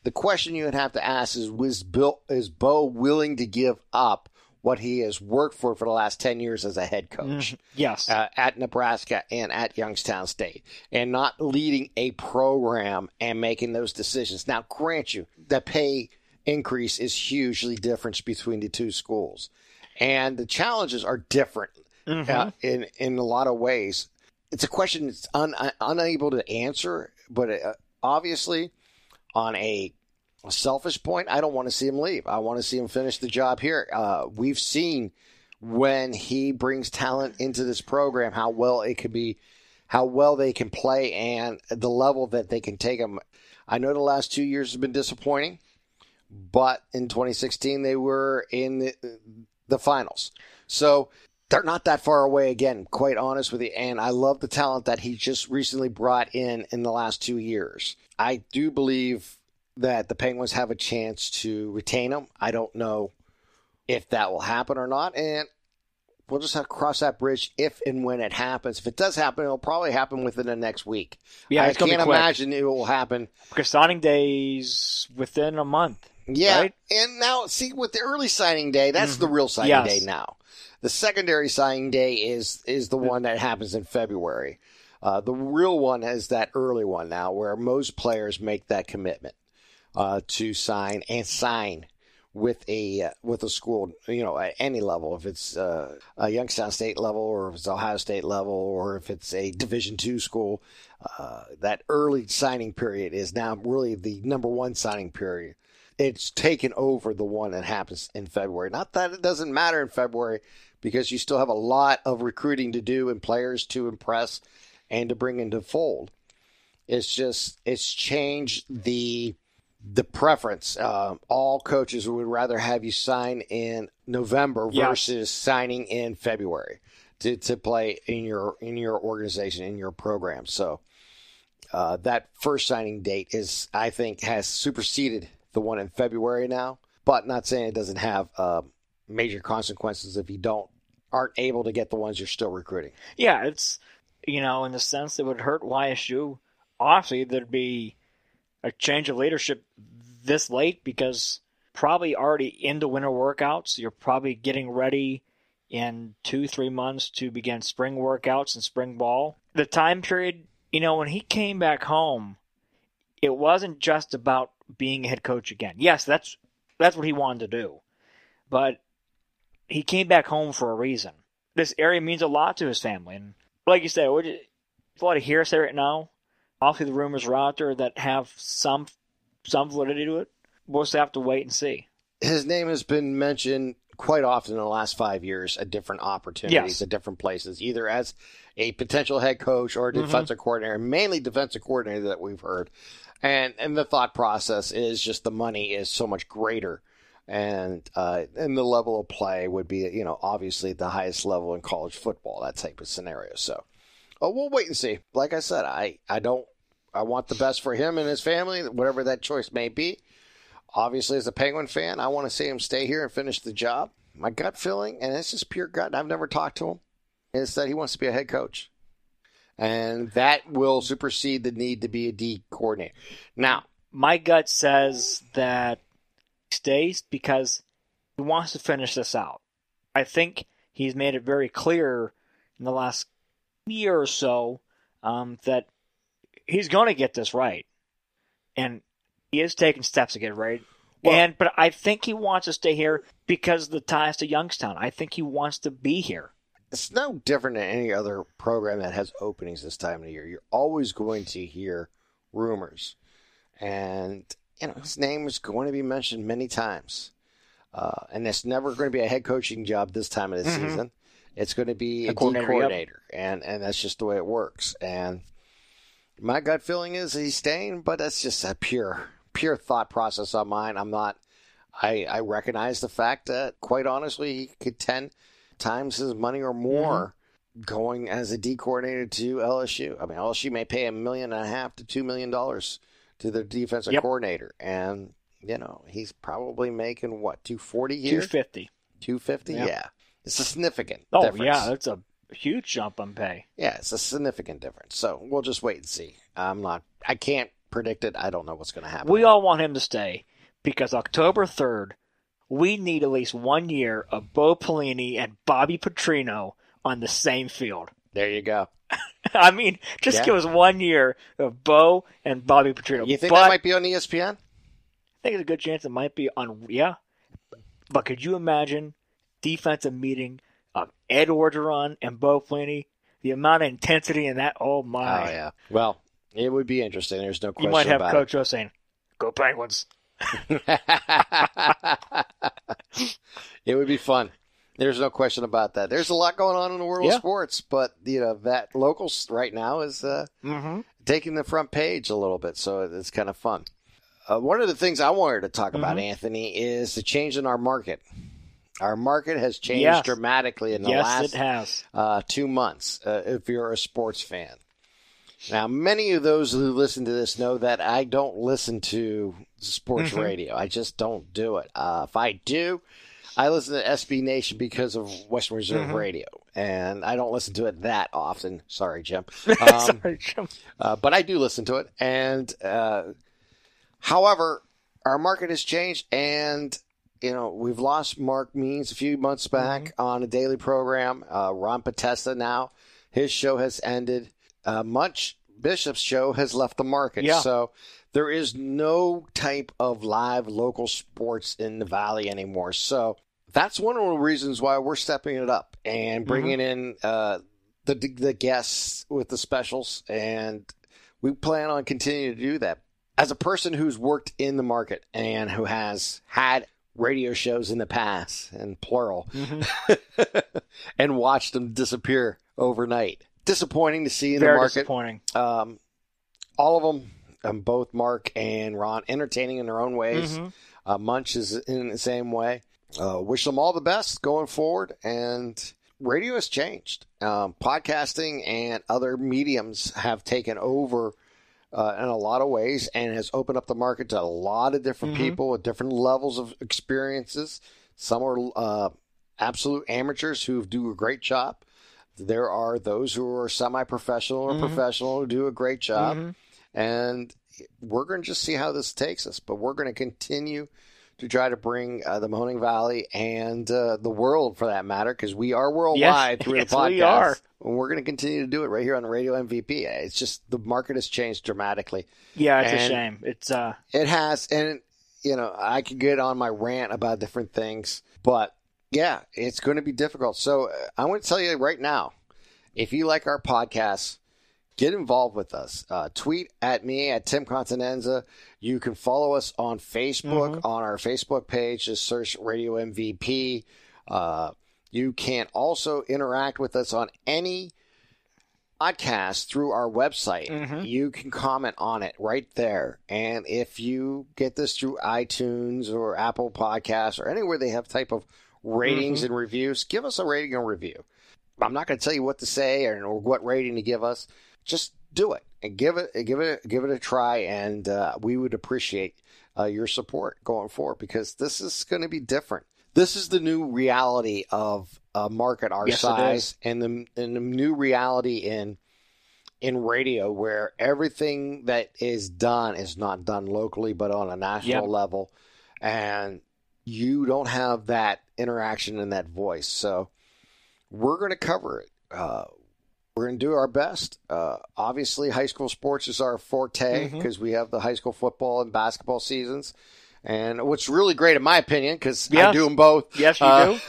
The question you would have to ask is: Was Bill is Bo willing to give up what he has worked for for the last ten years as a head coach? Yes. uh, at Nebraska and at Youngstown State, and not leading a program and making those decisions. Now, grant you, the pay increase is hugely different between the two schools, and the challenges are different uh, in in a lot of ways. It's a question that's un, unable to answer, but uh, obviously, on a selfish point, I don't want to see him leave. I want to see him finish the job here. Uh, we've seen when he brings talent into this program how well it could be, how well they can play, and the level that they can take them. I know the last two years have been disappointing, but in 2016 they were in the, the finals. So they're not that far away again, quite honest with you. And I love the talent that he just recently brought in in the last two years. I do believe that the Penguins have a chance to retain him. I don't know if that will happen or not. And we'll just have to cross that bridge if and when it happens. If it does happen, it'll probably happen within the next week. Yeah, I it's gonna be can't imagine it will happen. because signing days within a month. Yeah. Right? And now, see, with the early signing day, that's the real signing Yes. day now. The secondary signing day is is the one that happens in February. Uh, the real one is that early one now, where most players make that commitment uh, to sign and sign with a uh, with a school, you know, at any level. If it's uh, a Youngstown State level, or if it's Ohio State level, or if it's a Division two school, uh, that early signing period is now really the number one signing period. It's taken over the one that happens in February. Not that it doesn't matter in February, because you still have a lot of recruiting to do and players to impress and to bring into fold. It's just it's changed the the preference. Um, all coaches would rather have you sign in November Yes. versus signing in February to, to play in your in your organization in your program. So uh, that first signing date is, I think, has superseded the one in February now. But not saying it doesn't have uh, major consequences if you don't aren't able to get the ones you're still recruiting. Yeah, it's you know in the sense it would hurt YSU. Obviously, there'd be a change of leadership this late because probably already into winter workouts. You're probably getting ready in two three months to begin spring workouts and spring ball. The time period, you know, when he came back home, it wasn't just about being a head coach again. Yes, that's that's what he wanted to do, but he came back home for a reason. This area means a lot to his family, and like you said, what- it's a lot of hearsay right now. Obviously, the rumors are out there that have some some validity to it. We'll just have to wait and see. his name has been mentioned quite often in the last five years at different opportunities Yes. at different places, either as a potential head coach or a defensive coordinator, mainly defensive coordinator that we've heard. And and the thought process is just the money is so much greater. And uh, and the level of play would be, you know, obviously the highest level in college football, that type of scenario. So oh, we'll wait and see. Like I said, I, I don't I want the best for him and his family, whatever that choice may be. Obviously as a penguin fan i want to see him stay here and finish the job. My gut feeling and it's just pure gut i've never talked to him is that he wants to be a head coach. And that will supersede the need to be a d coordinator. Now My gut says that he stays because he wants to finish this out. I think he's made it very clear in the last year or so um, that he's going to get this right, and he is taking steps to get it right. Well- and but I think he wants to stay here because of the ties to Youngstown. I think he wants to be here. it's no different than any other program that has openings this time of the year you're always going to hear rumors and you know his name is going to be mentioned many times uh, and it's never going to be a head coaching job this time of the Mhm. season it's going to be a coordinator, coordinator, yep. and and that's just the way it works and my gut feeling is he's staying but that's just a pure pure thought process on mine i'm not i i recognize the fact that quite honestly he could 10 times his money or mm-hmm. more going as a D coordinator to LSU. I mean, LSU may pay a million and a half to two million dollars to their defensive Yep. coordinator, and you know he's probably making what two forty here, fifty. two fifty. Yeah, it's a significant. Oh difference. yeah, that's a huge jump on pay. yeah, it's a significant difference. So we'll just wait and see. I'm not. I can't predict it. I don't know what's going to happen. We all want him to stay because October 3rd, we need at least one year of Bo Pelini and Bobby Petrino on the same field. there you go. *laughs* I mean, just Yeah. give us one year of Bo and Bobby Petrino. You think but that might be on ESPN? I think there's a good chance it might be on. Yeah, but could you imagine defensive meeting of Ed Orgeron and Bo Pelini? The amount of intensity in that. Oh my! Oh yeah. Well, it would be interesting. There's no question. You might have about Coach O saying, "Go Penguins." *laughs* it. would be fun. There's no question about that. There's a lot going on in the world Yeah. of sports, but you know that locals right now is uh, Mm-hmm. taking the front page a little bit, so it's kind of fun. Uh, one of the things I wanted to talk about, Mhm. Anthony, is the change in our market. Our market has changed Yes. dramatically in the Yes, last it has. uh, two months uh, if you're a sports fan. Now, many of those who listen to this know that I don't listen to sports Mhm. radio. I just don't do it. Uh, if I do, I listen to SB Nation because of Western Reserve Mhm. Radio, and I don't listen to it that often. Sorry, Jim. *laughs* Um, Sorry, Jim. uh, but I do listen to it. And uh, however, our market has changed, and you know we've lost Mark Means a few months back on a daily program. Uh, Ron Patesta now his show has ended. Uh, Munch Bishop's show has left the market. Yeah. So there is no type of live local sports in the valley anymore. So that's one of the reasons why we're stepping it up and bringing in uh, the the guests with the specials, and we plan on continuing to do that. As a person who's worked in the market and who has had radio shows in the past, and plural, *laughs* and watched them disappear overnight, disappointing to see in Very the market. disappointing. Um, all of them, um, both Mark and Ron, entertaining in their own ways. Mhm. Uh, Munch is in the same way. Uh, wish them all the best going forward. And radio has changed. Um, podcasting and other mediums have taken over uh, in a lot of ways and has opened up the market to a lot of different Mhm. people with different levels of experiences. Some are uh, absolute amateurs who do a great job. There are those who are semi-professional or Mhm. professional who do a great job Mhm. and we're going to just see how this takes us. But we're going to continue to try to bring uh, the Mahoning Valley and uh, the world, for that matter, because we are worldwide through *laughs* yes, the podcast. we are. And we're going to continue to do it right here on Radio MVP. It's just the market has changed dramatically. Yeah, it's a shame. It's uh, It has, and you know, I could get on my rant about different things, but yeah, it's going to be difficult. So uh, I want to tell you right now, if you like our podcast, get involved with us. Uh, tweet at me at Tim Continenza. You can follow us on Facebook Mhm. on our Facebook page. Just search Radio MVP. Uh, you can also interact with us on any podcast through our website. Mhm. You can comment on it right there. And if you get this through iTunes or Apple Podcasts or anywhere they have type of ratings and reviews, give us a rating and review. I'm not going to tell you what to say or, or what rating to give us. Just do it and give it give it give it a try, and uh, we would appreciate uh, your support going forward because this is going to be different. This is the new reality of a market our Yes, size, and the and the new reality in in radio where everything that is done is not done locally but on a national Yep. level, and you don't have that interaction and that voice. So we're going to cover it. Uh, we're going to do our best. Uh, obviously, high school sports is our forte because we have the high school football and basketball seasons. And what's really great, in my opinion, because I Yes. do them both, yes, you uh, do.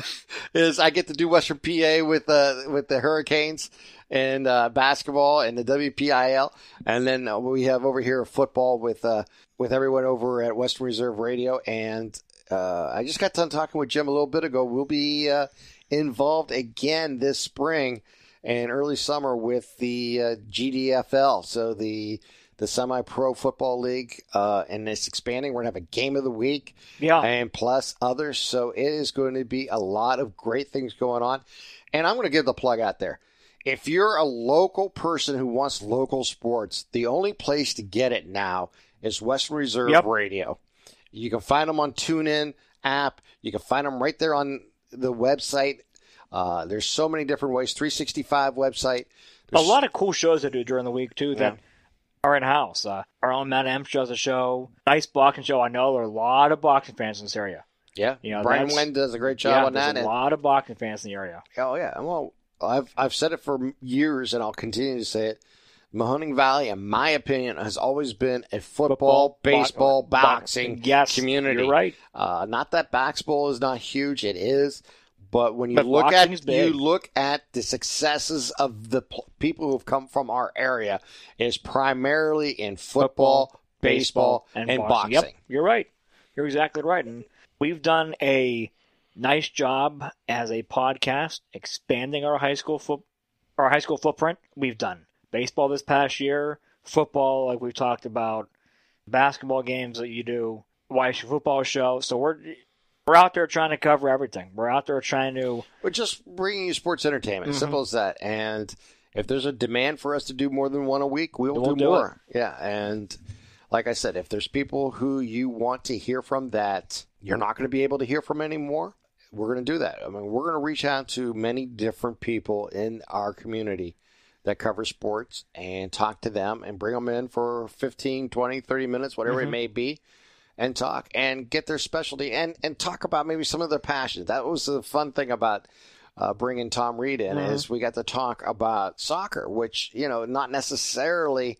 *laughs* is I get to do Western PA with uh, with the Hurricanes and uh, basketball and the WPIAL, and then uh, we have over here football with uh, with everyone over at Western Reserve Radio. And uh, I just got done talking with Jim a little bit ago. We'll be uh, involved again this spring and early summer with the uh, GDFL, so the the semi pro football league, uh, and it's expanding. We're gonna have a game of the week Yeah, and plus others. So it is going to be a lot of great things going on. And I'm going to give the plug out there. If you're a local person who wants local sports, the only place to get it now is Western Reserve Yep. Radio. You can find them on TuneIn app. You can find them right there on the website. Uh, there's so many different ways. 365 website. a lot of cool shows they do during the week too. That are in house. Uh, our own Matt M does a show, nice boxing show. I know there are a lot of boxing fans in this area. Yeah, You know, Brian Wen does a great job yeah, on there's that. a and- lot of boxing fans in the area. Oh yeah, well, I've I've said it for years, and I'll continue to say it. Mahoning Valley, in my opinion, has always been a football, bo- baseball, bo- boxing yes, community. You're right. Uh, not that basketball is not huge; it is. But when you But look at you look at the successes of the pl- people who have come from our area, is primarily in football, baseball, and, boxing. Yep, you're right. You're exactly right. And we've done a nice job as a podcast expanding our high school foot our high school footprint. We've done baseball this past year, football like we've talked about, basketball games that you do, YSU football show. So we're we're out there trying to cover everything. We're out there trying to We're just bringing you sports entertainment. Mhm. Simple as that. And if there's a demand for us to do more than one a week, we'll, We'll do, do more. Yeah. And like I said, if there's people who you want to hear from that you're not going to be able to hear from anymore, we're going to do that. I mean, we're going to reach out to many different people in our community that cover sports and talk to them and bring them in for 15, 20, 30 minutes, whatever it Mhm. may be and talk and get their specialty and and talk about maybe some of their passions. That was the fun thing about uh, bringing Tom Reed in Mhm. is we got to talk about soccer, which you know not necessarily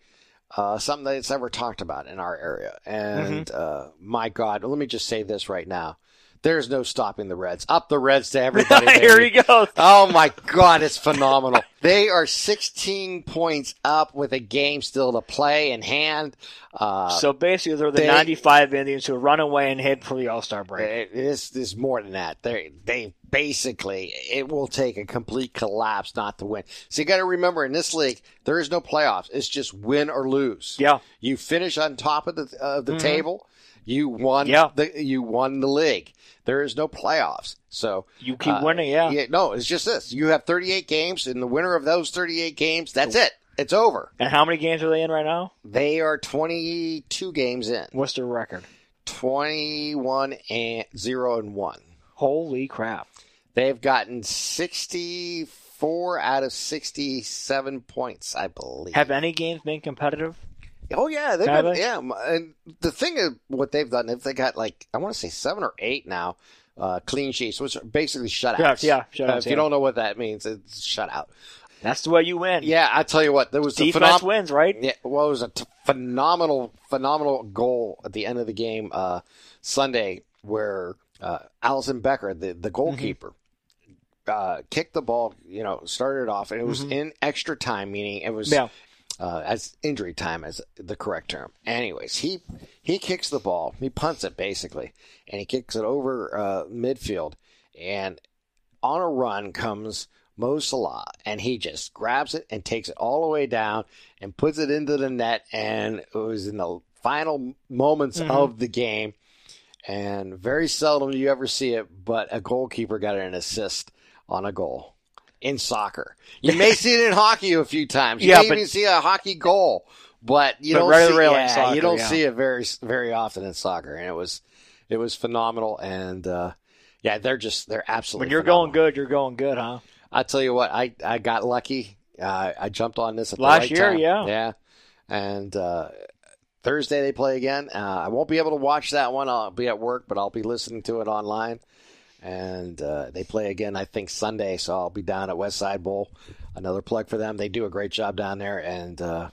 uh, something that's ever talked about in our area. And uh, my God, let me just say this right now: there's no stopping the Reds. Up the Reds to everybody. *laughs* Here baby. he goes. Oh my God, it's phenomenal. they are 16 points up with a game still to play in hand. Uh, So basically, they're the they- 95 Indians who run away and hid for the All Star break. it is is more than that. They they basically it will take a complete collapse not to win. So you got to remember in this league there is no playoffs. It's just win or lose. Yeah. You finish on top of the of the Mhm. table, you won Yeah. the you won the league. There is no playoffs. So You keep uh, winning, yeah. no, it's just this. You have 38 games, and the winner of those 38 games, that's it. It's over. And how many games are they in right now? They are 22 games in. What's their record? 21 and 0 and 1. Holy crap. They've gotten 64 out of 67 points, I believe. Have any games been competitive? Oh yeah, they've Have been, they? yeah. And the thing is, what they've done, if they got like I want to say seven or eight now, uh, clean sheets, which are basically shutouts. Yeah, yeah, Uh, shutouts, if you don't know what that means, it's shutout. That's the way you win. Yeah, I tell you what, there was the Defense phenom- wins, right? Yeah, well, it was a t- phenomenal, phenomenal goal at the end of the game uh, Sunday where uh, Alisson Becker, the, the goalkeeper, uh, kicked the ball, you know, started it off, and it was Mhm. in extra time, meaning it was Yeah. Uh, as injury time is the correct term. Anyways, he he kicks the ball, he punts it basically, and he kicks it over uh, midfield, and on a run comes Mo Salah, and he just grabs it and takes it all the way down and puts it into the net, and it was in the final moments Mhm. of the game. And very seldom do you ever see it, but a goalkeeper got an assist on a goal in soccer. *laughs* You may see it in hockey a few times. You Yeah, may but- even see a hockey goal, but you But don't rarely- see yeah, soccer, you don't yeah. see it very very often in soccer, and it was it was phenomenal. And uh, yeah, they're just they're absolutely. When you're phenomenal. going good, you're going good, huh? I tell you what, I I got lucky. Uh, I jumped on this at the Last right year, time. yeah. yeah. And uh, Thursday they play again. Uh, I won't be able to watch that one. I'll be at work, but I'll be listening to it online. And uh, they play again, I think Sunday. So I'll be down at West Side Bowl. Another plug for them. They do a great job down there, and uh,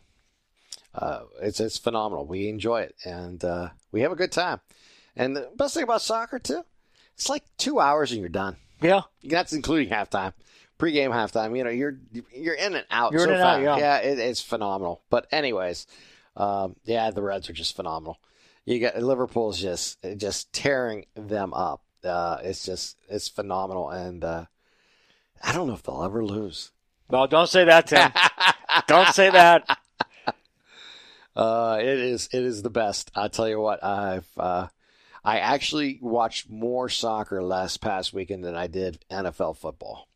uh, it's it's phenomenal. We enjoy it, and uh, we have a good time. And the best thing about soccer too, it's like two hours and you're done. Yeah. That's including halftime, pregame, halftime. You know, you're you're in and out. You're so in and out, fast. yeah. it, it's phenomenal. But anyways, um, yeah, the Reds are just phenomenal. You got Liverpool's just just tearing them up. Uh, it's just it's phenomenal, and uh, I don't know if they'll ever lose. No, don't say that, Tim. *laughs* don't say that. Uh, it is it is the best. I tell you what, I've uh, I actually watched more soccer last past weekend than I did NFL football.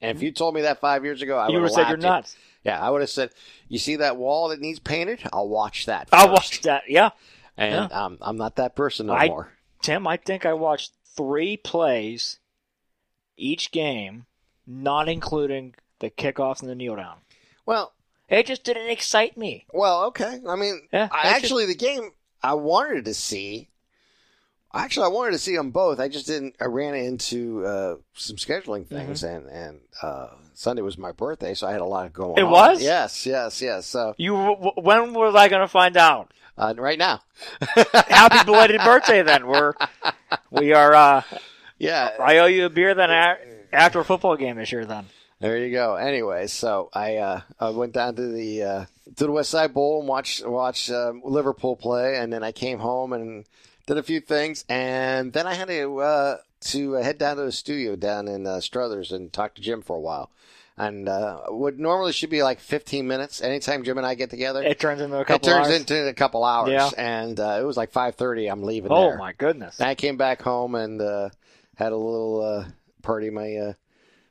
And if you told me that five years ago, I would have said you're nuts. Yeah, I would have said, "You see that wall that needs painted? I'll watch that." I'll watch that. Yeah. And um, I'm not that person no I- more. Tim, I think I watched three plays each game, not including the kickoffs and the kneel down. Well, It just didn't excite me. Well, okay. I mean, Yeah, I actually the game I wanted to see. Actually, I wanted to see them both. I just didn't. I ran into uh, some scheduling Mm-hmm. things, and and uh, Sunday was my birthday, so I had a lot going on. It on. was? Yes, yes, yes. So You, when was I going to find out? Uh, right now, *laughs* Happy belated birthday, then. We're we are. Uh, yeah. I owe you a beer then after a football game this year. Then There you go. Anyway, so I uh, I went down to the uh, to the West Side Bowl and watched watched um, Liverpool play, and then I came home and did a few things, and then I had to uh, to head down to the studio down in uh, Struthers and talk to Jim for a while. And uh, what normally should be like 15 minutes. Anytime Jim and I get together, it turns into a couple. it turns hours. into a couple hours. Yeah. And uh, it was like 5:30. I'm leaving. Oh there. my goodness! And I came back home and uh, had a little uh, party. My, uh,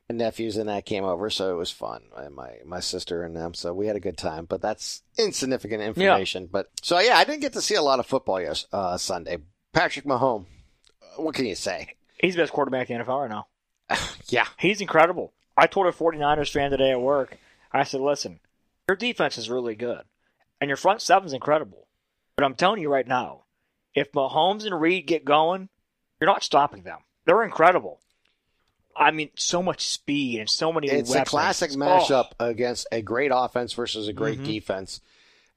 my nephews and I came over, so it was fun. And my my sister and them, so we had a good time. But that's insignificant information. But so yeah, I didn't get to see a lot of football yes uh, Sunday. Patrick Mahomes, what can you say? He's the best quarterback in the NFL right now. *laughs* Yeah, He's incredible. I told a 49ers fan today at work, I said, listen, your defense is really good, and your front seven's incredible. But I'm telling you right now, if Mahomes and Reed get going, you're not stopping them. They're incredible. I mean, so much speed and so many it's a weapons. classic Oh, matchup against a great offense versus a great Mhm. defense.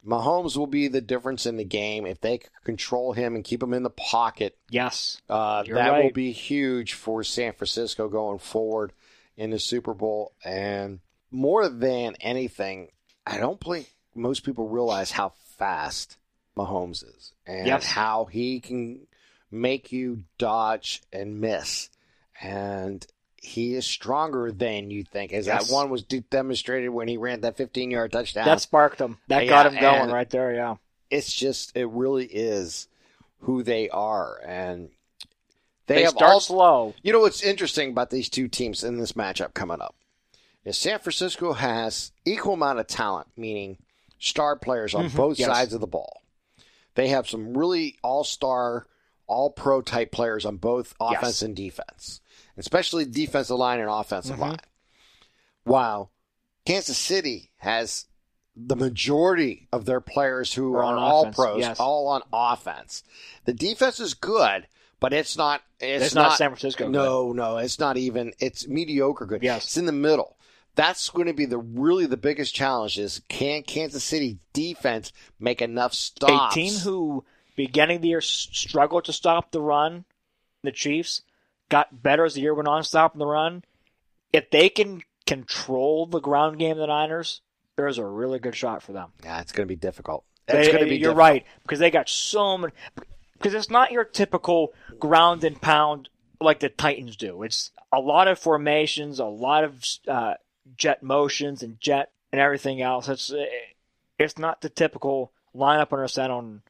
Mahomes will be the difference in the game if they control him and keep him in the pocket. yes. Uh, that will be huge for San Francisco going forward in the Super Bowl. And more than anything, I don't think most people realize how fast Mahomes is and Yes. how he can make you dodge and miss. And he is stronger than you think, as Yes. that one was de- demonstrated when he ran that 15 yard touchdown. That sparked him. That Yeah, got him going right there, yeah. it's just, it really is who they are. And they, They, have start all slow. you know what's interesting about these two teams in this matchup coming up is San Francisco has equal amount of talent, meaning star players on Mhm, both yes. sides of the ball. They have some really all-star, all-pro type players on both offense Yes. and defense, especially defensive line and offensive Mhm. line. Wow, Kansas City has the majority of their players who Are are on all offense, pros, yes. all on offense. The defense is good, but it's not. It's, It's, not, San Francisco. good. no, no, it's not even. It's mediocre good. Yes. It's in the middle. That's going to be the really the biggest challenge is can Kansas City defense make enough stops? A team who, beginning of the year, struggled to stop the run, the Chiefs, got better as the year went on, stopping the run. If they can control the ground game of the Niners, there's a really good shot for them. yeah, it's going to be difficult. They- It's going to be. you're difficult. right because they got so many. Because it's not your typical ground and pound like the Titans do. It's a lot of formations, a lot of uh, jet motions and jet and everything else. It's uh, it's not the typical lineup under center and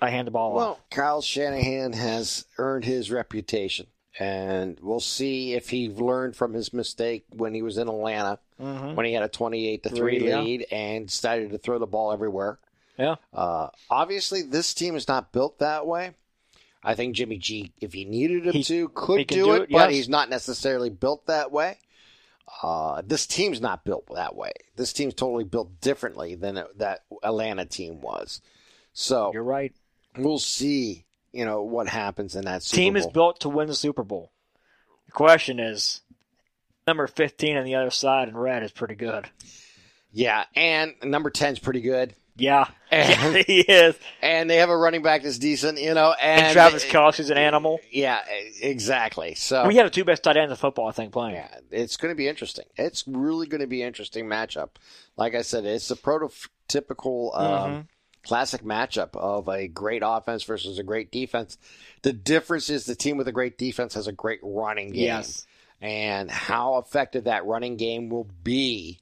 I hand the ball off. Well, Kyle Shanahan has earned his reputation, and we'll see if he learned from his mistake when he was in Atlanta Mhm. when he had a twenty-eight to three Three, yeah. lead and decided to throw the ball everywhere. Yeah. Uh, obviously, this team is not built that way. I think Jimmy G, if he needed him He- to, could do, do it, it, but yes. he's not necessarily built that way. Uh, this team's not built that way. This team's totally built differently than it, that Atlanta team was. So You're right. we'll see, you know, what happens in that Super Team is built to win the Super Bowl. The question is, number 15 on the other side in red is pretty good. yeah, and number 10 is pretty good. Yeah, And- yeah he is. And they have a running back that's decent, you know, and, And, Travis Kelce's an animal. Yeah, exactly. So We have the two best tight ends in football, I think, playing. Yeah, it's going to be interesting. It's really going to be interesting matchup. Like I said, it's a prototypical um, Mhm. classic matchup of a great offense versus a great defense. The difference is the team with a great defense has a great running game. Yes. And how effective that running game will be.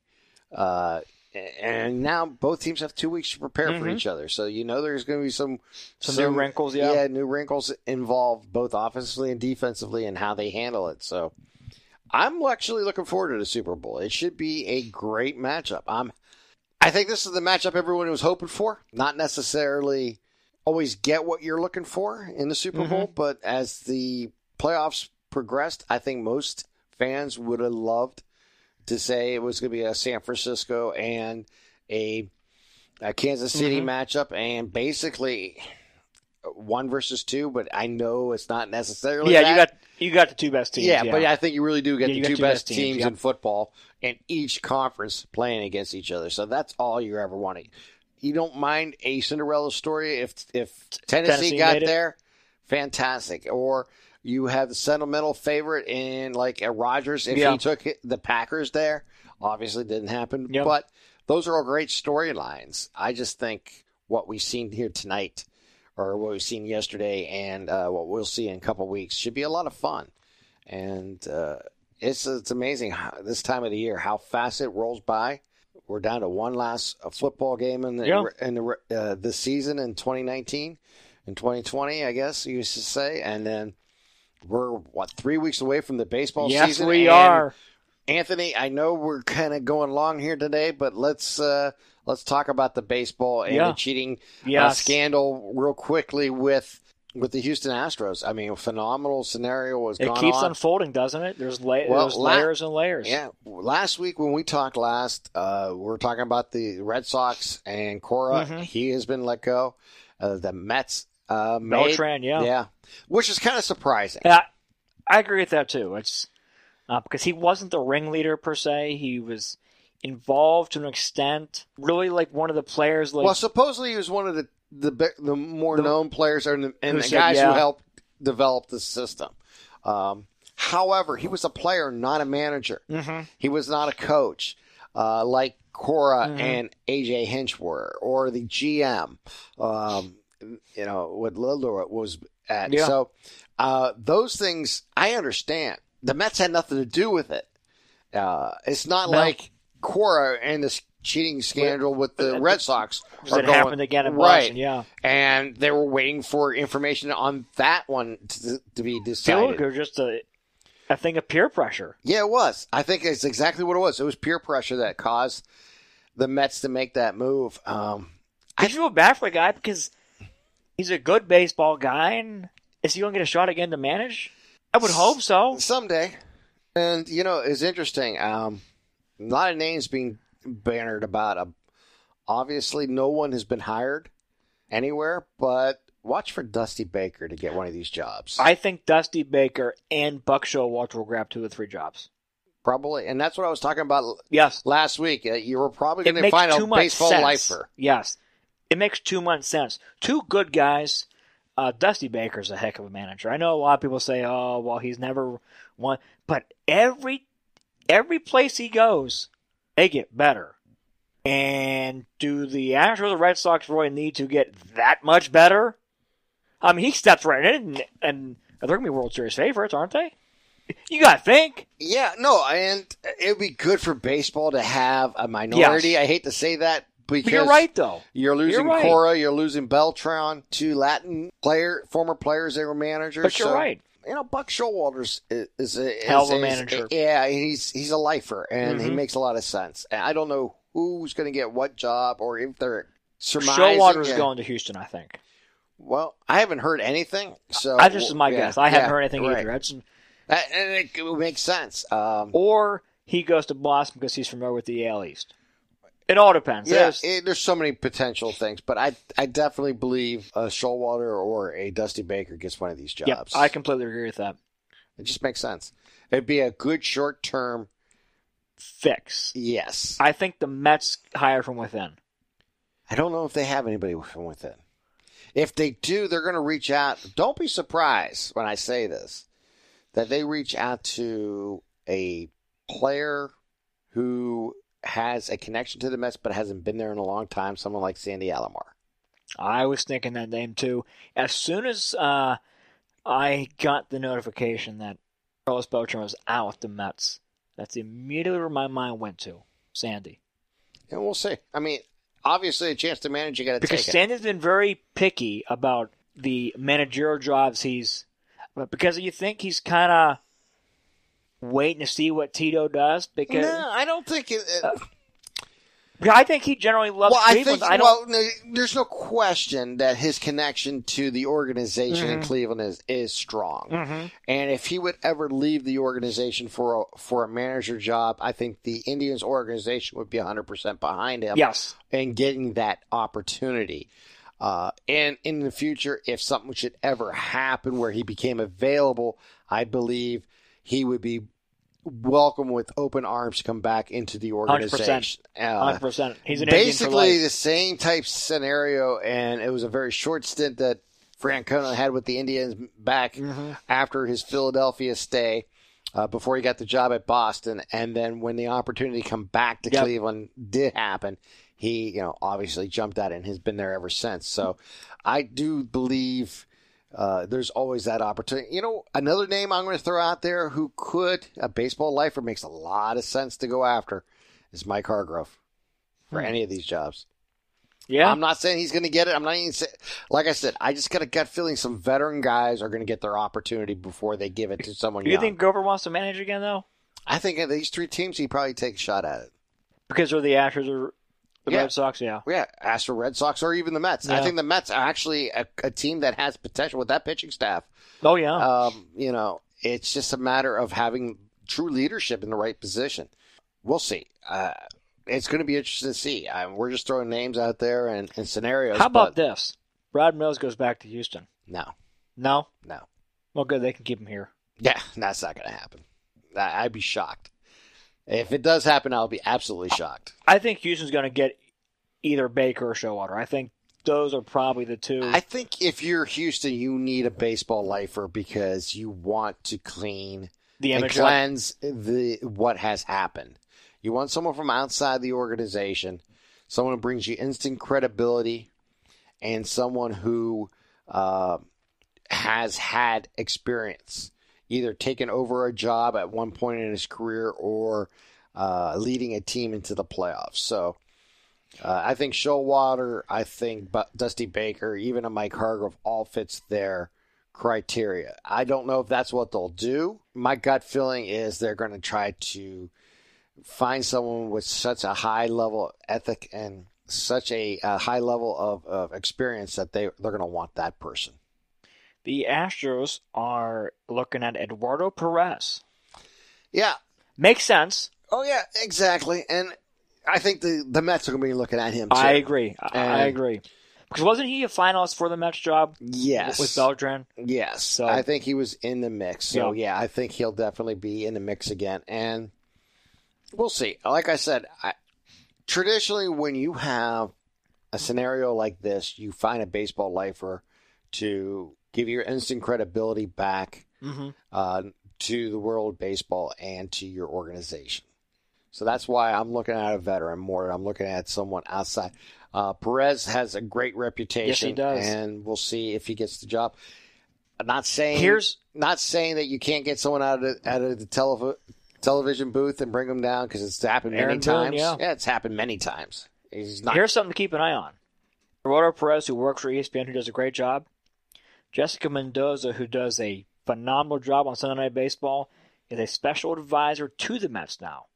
Uh, and now both teams have two weeks to prepare for Mhm. each other. So you know there's going to be some Some new wrinkles, yeah. yeah, new wrinkles involved both offensively and defensively and how they handle it. So I'm actually looking forward to the Super Bowl. It should be a great matchup. I'm I think this is the matchup everyone was hoping for. Not necessarily always get what you're looking for in the Super Bowl, but as the playoffs progressed, I think most fans would have loved to say it was going to be a San Francisco and a, a Kansas City Mhm. matchup and basically one versus two. But I know it's not necessarily. yeah, that. you got you got the two best teams. yeah, Yeah, but I think you really do get Yeah, the two two best best teams, teams yep. in football and each conference playing against each other. So that's all you're ever wanting. You don't mind a Cinderella story if if Tennessee, Tennessee got there, fantastic. Or you have the sentimental favorite in like a Rogers if Yeah. he took it- the Packers there. Obviously, didn't happen. Yep. But those are all great storylines. I just think what we've seen here tonight, or what we've seen yesterday, and uh, what we'll see in a couple weeks should be a lot of fun and uh, it's it's amazing how, this time of the year how fast it rolls by. We're down to one last uh, football game in the Yeah. in the uh, this season in 2019, in 2020, I guess you used to say, and then we're what three weeks away from the baseball yes, season. we and are. Anthony, I know we're kind of going long here today, but let's uh, let's talk about the baseball and Yeah. the cheating uh, scandal real quickly with with the Houston Astros. I mean, a phenomenal scenario was It keeps on. unfolding, doesn't it? There's, la- Well, there's la- layers and layers. Yeah, last week when we talked last, uh, we were talking about the Red Sox and Cora. Mhm. He has been let go. Uh, the Mets, uh, Beltran, yeah. yeah, which is kind of surprising. Yeah, I agree with that too. It's uh, because he wasn't the ringleader per se. He was involved to an extent, really like one of the players. Like well, supposedly he was one of the the the more The- known players and the, and the said, guys yeah. who helped develop the system. Um, however, he was a player, not a manager. Mhm. He was not a coach uh, like Cora Mhm. and AJ Hinch were, or the GM. Um, you know what Lillard was at. Yeah. So uh, those things I understand. The Mets had nothing to do with it. Uh, it's not No. like Cora and this cheating scandal with the Red Sox. Because are it going- happened again in right, Boston. Yeah, and they were waiting for information on that one to, to be decided. like just a a thing of peer pressure. Yeah, it was. I think it's exactly what it was. It was peer pressure that caused the Mets to make that move. Um, I feel bad for the guy because he's a good baseball guy, and is he going to get a shot again to manage? I would hope so. someday, and you know, it's interesting. Um, a lot of names being bannered about. Obviously, no one has been hired anywhere, but watch for Dusty Baker to get one of these jobs. I think Dusty Baker and Buck Showalter will grab two or three jobs. Probably, and that's what I was talking about Yes, last week. Uh, you were probably going to find a baseball sense. lifer. Yes, it makes too much sense. Two good guys. Uh, Dusty Baker's a heck of a manager. I know a lot of people say, "Oh, well, he's never won," but every every place he goes, they get better. And do the Astros or the Red Sox really need to get that much better? I mean, he steps right in, and, and they're going to be World Series favorites, aren't they? You got to think. Yeah, no, and it would be good for baseball to have a minority. Yes. I hate to say that because But you're right, though. You're losing right. Cora, you're losing Beltran, two Latin player, former players that were managers. But you're so, right. You know, Buck Showalter's is, is a is Hell of a manager. yeah, he's he's a lifer, and he Mhm. makes a lot of sense. And I don't know who's going to get what job, or if they're surmising. Showalter's yeah. going to Houston, I think. Well, I haven't heard anything. So That's just my yeah, guess. I haven't heard anything right. either. That's, That- and it, it would make sense. Um, or he goes to Boston because he's familiar with the AL East. It all depends. Yeah, There's- it, there's so many potential things, but I I definitely believe a Showalter or a Dusty Baker gets one of these jobs. yep. I completely agree with that. it just makes sense. It'd be a good short term. Fix. Yes, I think the Mets hire from within. I don't know if they have anybody from within. If they do, they're going to reach out. Don't be surprised when I say this that they reach out to a player who has a connection to the Mets but hasn't been there in a long time. Someone like Sandy Alomar. I was thinking that name too. As soon as uh, I got the notification that Carlos Beltran was out with the Mets, that's immediately where my mind went to. Sandy. And we'll see. I mean, obviously, a chance to manage, you got to Because take it. Sandy's been very picky about the managerial jobs he's. Because you think he's kind of waiting to see what Tito does? Because no, I don't think it. it I think he generally loves well, I Cleveland. think I well, no, there's no question that his connection to the organization in Mhm. Cleveland is is strong. Mhm. And if he would ever leave the organization for a, for a manager job, I think the Indians organization would be 100% behind him Yes. and getting that opportunity. Uh, and in the future, if something should ever happen where he became available, I believe he would be welcome with open arms to come back into the 100%. organization. Uh, Hundred percent. He's an Indian for basically the same type scenario, and it was a very short stint that Francona had with the Indians back Mm-hmm. after his Philadelphia stay. Uh, before he got the job at Boston, and then when the opportunity to come back to Yep. Cleveland did happen, he, you know, obviously jumped at it and has been there ever since. So, I do believe uh, there's always that opportunity. You know, another name I'm going to throw out there who could a baseball lifer makes a lot of sense to go after is Mike Hargrove for Hmm. any of these jobs. Yeah. I'm not saying he's going to get it. I'm not even saying, like I said, I just got a gut feeling some veteran guys are going to get their opportunity before they give it to someone Do you young. think Grover wants to manage again though? I think of these three teams, he probably take a shot at it. Because they're the Astros or the Yeah. Red Sox. Yeah. Yeah, Astro Red Sox or even the Mets. I think the Mets are actually a, a team that has potential with that pitching staff. Oh yeah. Um, you know, it's just a matter of having true leadership in the right position. We'll see. Uh, it's going to be interesting to see. I we're just throwing names out there and, and scenarios. How about this? Brad Mills goes back to Houston. No, No. no. Well, good. They can keep him here. Yeah, *laughs* that's not going to happen. I, I'd be shocked. If it does happen, I'll be absolutely shocked. I think Houston's going to get either Baker or Showalter. I think those are probably the two. I think if you're Houston, you need a baseball lifer because you want to clean the image. up. cleanse the what has happened. You want someone from outside the organization, someone who brings you instant credibility, and someone who uh, has had experience, either taken over a job at one point in his career or uh, leading a team into the playoffs. So. Uh, I think Showalter, I think Dusty Baker, even a Mike Hargrove, all fits their criteria. I don't know if that's what they'll do. My gut feeling is they're going to try to find someone with such a high level of ethic and such a, a high level of, of experience that they they're going to want that person. The Astros are looking at Eduardo Perez. Yeah. Makes sense. Oh yeah, exactly. And I think the the Mets are going to be looking at him. Too. I agree. I, I agree. Because wasn't he a finalist for the Mets job Yes. with Beltran? Yes, So- I think he was in the mix. So Yeah. yeah. I think he'll definitely be in the mix again, and we'll see. Like I said, I, traditionally when you have a scenario like this, you find a baseball lifer to give your instant credibility back Mm-hmm. uh, to the world of baseball and to your organization. So that's why I'm looking at a veteran more. I'm looking at someone outside. Uh, Perez has a great reputation, He does. and we'll see if he gets the job. I'm not saying Here's- not saying that you can't get someone out of the, out of the tele- television booth and bring them down because it's happened many Aaron Boone, times. yeah. it's happened many times. Not. Here's something to keep an eye on. Eduardo Perez, who works for ESPN, who does a great job. Jessica Mendoza, who does a phenomenal job on Sunday Night Baseball, is a special advisor to the Mets now.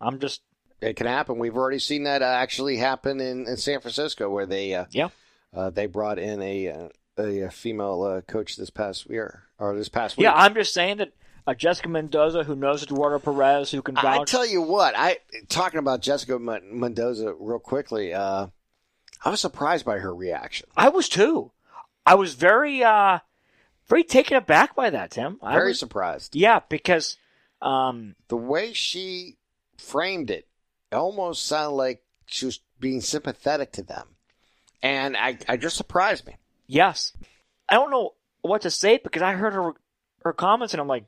I'm just it can happen. We've already seen that uh, actually happen in, in San Francisco, where they uh, Yeah. uh, they brought in a uh, a, a female uh, coach this past year or this past week. yeah. I'm just saying that uh, Jessica Mendoza, who knows Eduardo Perez, who can I tell you what, I talking about Jessica Mendoza real quickly. Uh, I was surprised by her reaction. I was too. I was very, uh, very taken aback by that, Tim. I Very was- surprised. yeah, because um, The way she framed it, it almost sounded like she was being sympathetic to them, and I, I just surprised me. yes, I don't know what to say because I heard her her comments and I'm like,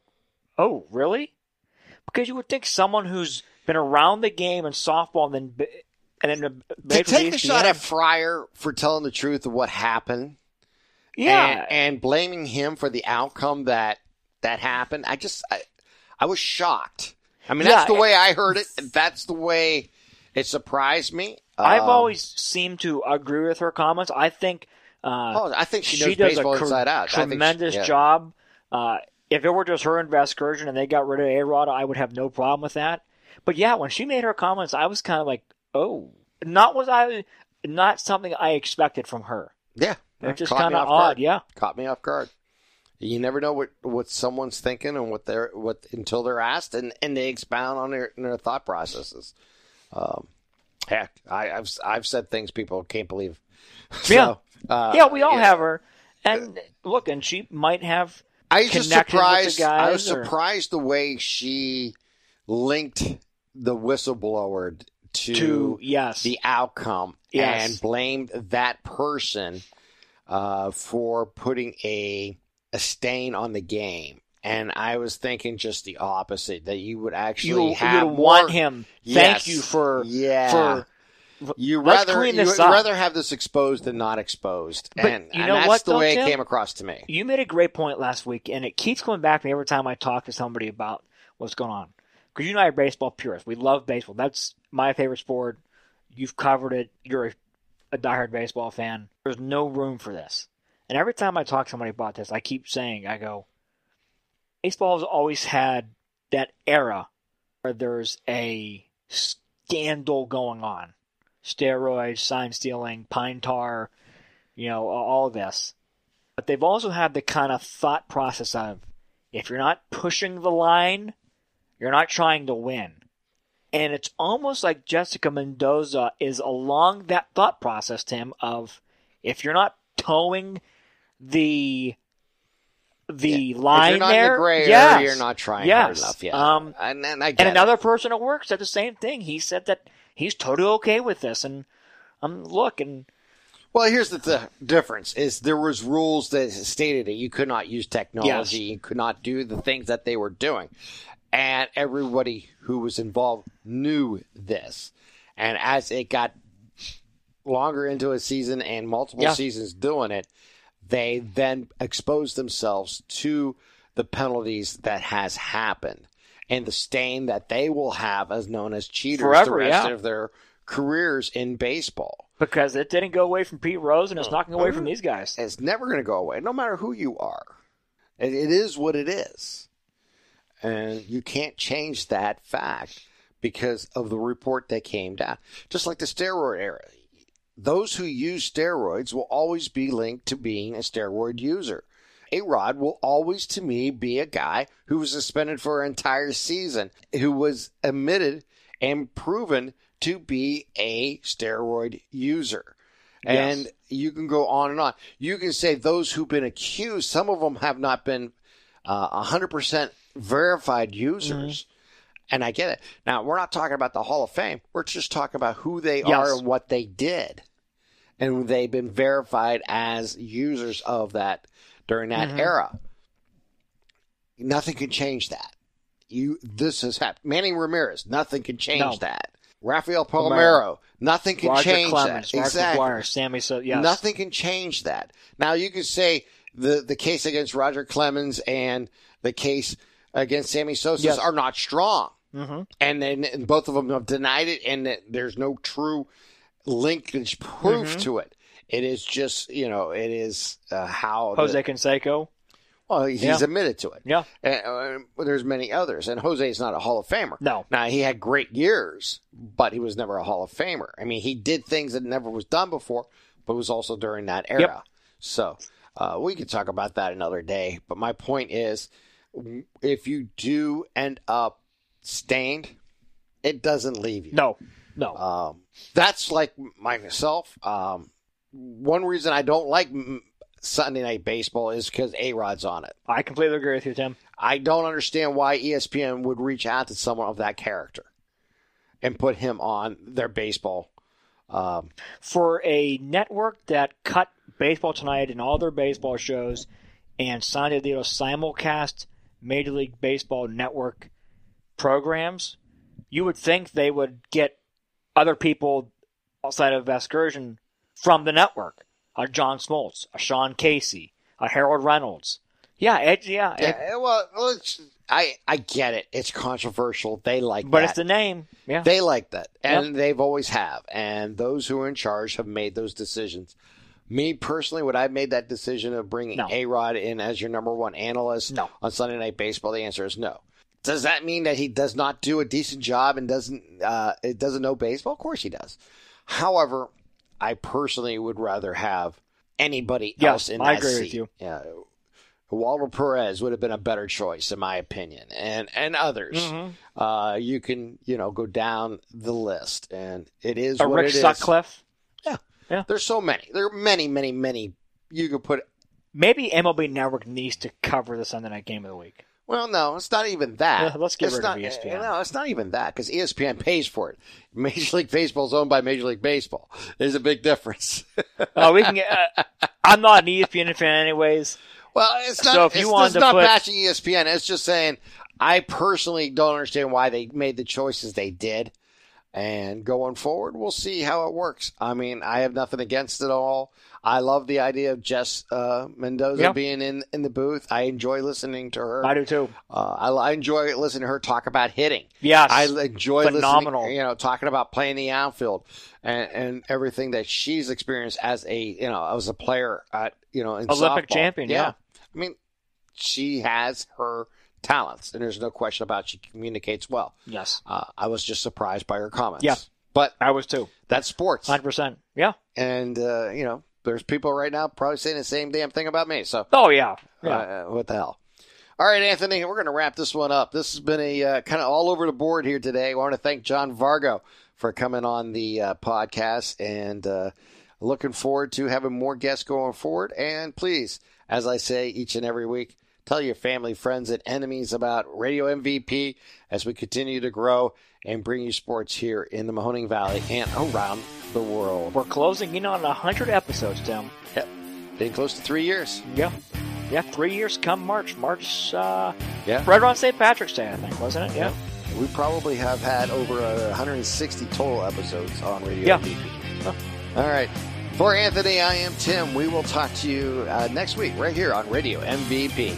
oh, really? Because you would think someone who's been around the game in softball and then and then To take a shot at Fiers for telling the truth of what happened, yeah, and, and blaming him for the outcome that that happened. I just I, I was shocked. I mean, that's the way I heard it. *laughs* That's the way it surprised me. I've Um, always seemed to agree with her comments. I think uh, Oh, I think she, she does a cr-. I she- tremendous yeah. job. Uh, if it were just her and Vasgersian and they got rid of A Rod, I would have no problem with that. But yeah, when she made her comments, I was kind of like, oh, not was I, not something I expected from her. Yeah, Which is caught kind of odd. guard. Yeah. Caught me off guard. You never know what, what someone's thinking and what they're what until they're asked and, and they expound on their, their thought processes. Um, heck, I, I've I've said things people can't believe. *laughs* Yeah. Uh, yeah, we all yeah. have her. And look, and she might have. I was just connected with the surprised. I was or- surprised the way she linked the whistleblower to, To yes, the outcome Yes. and blamed that person uh, for putting a a stain on the game. And I was thinking just the opposite that you would actually you have would more, want him. Yes. Thank you for yeah. for. you rather you this would up. rather have this exposed than not exposed, But and, you and know that's what, the way Tim? it came across to me. You made a great point last week, and it keeps coming back to me every time I talk to somebody about what's going on. Because you and I are baseball purists. We love baseball. That's my favorite sport. You've covered it. You're a, a diehard baseball fan. There's no room for this. And every time I talk to somebody about this, I keep saying, I go, baseball has always had that era where there's a scandal going on steroids, sign stealing, pine tar, you know, all this. But they've also had the kind of thought process of if you're not pushing the line, you're not trying to win. And it's almost like Jessica Mendoza is along that thought process, Tim, of if you're not toeing the the line if you're not there, in the gray yes, area, you're not trying hard yes. enough. Yeah, Um, and, and and it. another person at work said the same thing. He said that he's totally okay with this. And um, look, and Well, here's the th- difference: is there was rules that stated that you could not use technology, Yes. you could not do the things that they were doing, and everybody who was involved knew this. And as it got longer into a season and multiple Yeah. seasons doing it, they then exposed themselves to the penalties that has happened and the stain that they will have as known as cheaters Forever, the rest yeah. of their careers in baseball. because it didn't go away from Pete Rose, and it's not going away from mm-hmm. these guys. It's never going to go away, no matter who you are. It, it is what it is. And you can't change that fact because of the report that came down. Just like the steroid era. Those who use steroids will always be linked to being a steroid user. A Rod will always, to me, be a guy who was suspended for an entire season, who was admitted and proven to be a steroid user. And you can go on and on. You can say those who've been accused, some of them have not been uh, 100% verified users. And I get it. Now, we're not talking about the Hall of Fame. We're just talking about who they Yes. are and what they did. And they've been verified as users of that during that Mhm. era. Nothing can change that. You this has happened. Manny Ramirez, nothing can change No. that. Rafael Palmeiro. Palmero, nothing can Roger change Clemens, that. Mark exactly. McGwire, Sammy. So yes, Nothing can change that. Now you can say the the case against Roger Clemens and the case against Sammy Sosa Yes. are not strong, hmm and then and both of them have denied it, and that there's no true linkage proof Mhm. to it. It is just you know it is uh, how Jose the, Canseco. well he's Yeah. admitted to it. Yeah, Uh, there's many others, and Jose is not a Hall of Famer. no, Now he had great years, but he was never a Hall of Famer. I mean, he did things that never was done before, but it was also during that era. Yep. So uh, we could talk about that another day. But my point is, if you do end up stained, it doesn't leave you. no, no. Um, that's like myself. Um, one reason I don't like Sunday Night Baseball is because A Rod's on it. I completely agree with you, Tim. I don't understand why ESPN would reach out to someone of that character and put him on their baseball. Um, For a network that cut Baseball Tonight and all their baseball shows, and Sunday to simulcast Major League Baseball Network programs, you would think they would get other people outside of Excursion from the network. A John Smoltz, a Sean Casey, a Harold Reynolds. Yeah, it, yeah, it- yeah, well, it's, I I get it. It's controversial. They like but that. it's the name. Yeah, They like that, and they've always have. And those who are in charge have made those decisions. Me personally, would I have made that decision of bringing No. A Rod in as your number one analyst No. on Sunday Night Baseball? The answer is no. Does that mean that he does not do a decent job and doesn't uh, it doesn't know baseball? Of course he does. However, I personally would rather have anybody Yeah, else in I that agree seat. with you. Yeah. Walter Perez would have been a better choice, in my opinion, and and others. Mm-hmm. Uh, you can you know go down the list, and it is A what Rick it Sutcliffe. There's so many. There are many, many, many. You could put. Maybe MLB Network needs to cover the Sunday night game of the week. Well, no, it's not even that. Yeah, let's get it's rid of not, ESPN. No, it's not even that because ESPN pays for it. *laughs* Major League Baseball is owned by Major League Baseball. There's a big difference. *laughs* Oh, we can get. Uh, I'm not an ESPN fan, anyways. Well, it's not. So if you it's, wanted it's to not put- bashing ESPN. It's just saying I personally don't understand why they made the choices they did. And going forward, we'll see how it works. I mean, I have nothing against it all. I love the idea of Jess uh, Mendoza Yeah. being in in the booth. I enjoy listening to her. I do too. Uh, I, I enjoy listening to her talk about hitting. Yes. I enjoy Phenomenal. listening, you know, talking about playing the outfield and, and everything that she's experienced as a, you know, as a player at, you know, in Olympic softball. champion, yeah. I mean, she has her talents, and there's no question about she communicates well. yes, Uh, I was just surprised by her comments. Yeah. But I was too. that's sports. 100%. Yeah. And, uh, you know, there's people right now probably saying the same damn thing about me. So, Oh, yeah. Yeah. uh, what the hell? All right, Anthony, we're going to wrap this one up. This has been a uh, kind of all over the board here today. I want to thank John Vargo for coming on the uh, podcast and uh, looking forward to having more guests going forward. And please, as I say each and every week, tell your family, friends, and enemies about Radio MVP as we continue to grow and bring you sports here in the Mahoning Valley and around the world. We're closing in on 100 episodes, Tim. Yep. Getting close to three years. Yeah. Yeah, three years come March. March, uh, Yeah. right around St. Patrick's Day, I think, wasn't it? Yeah. We probably have had over uh, 160 total episodes on Radio Yeah. MVP. All right. For Anthony, I am Tim. We will talk to you uh, next week right here on Radio MVP.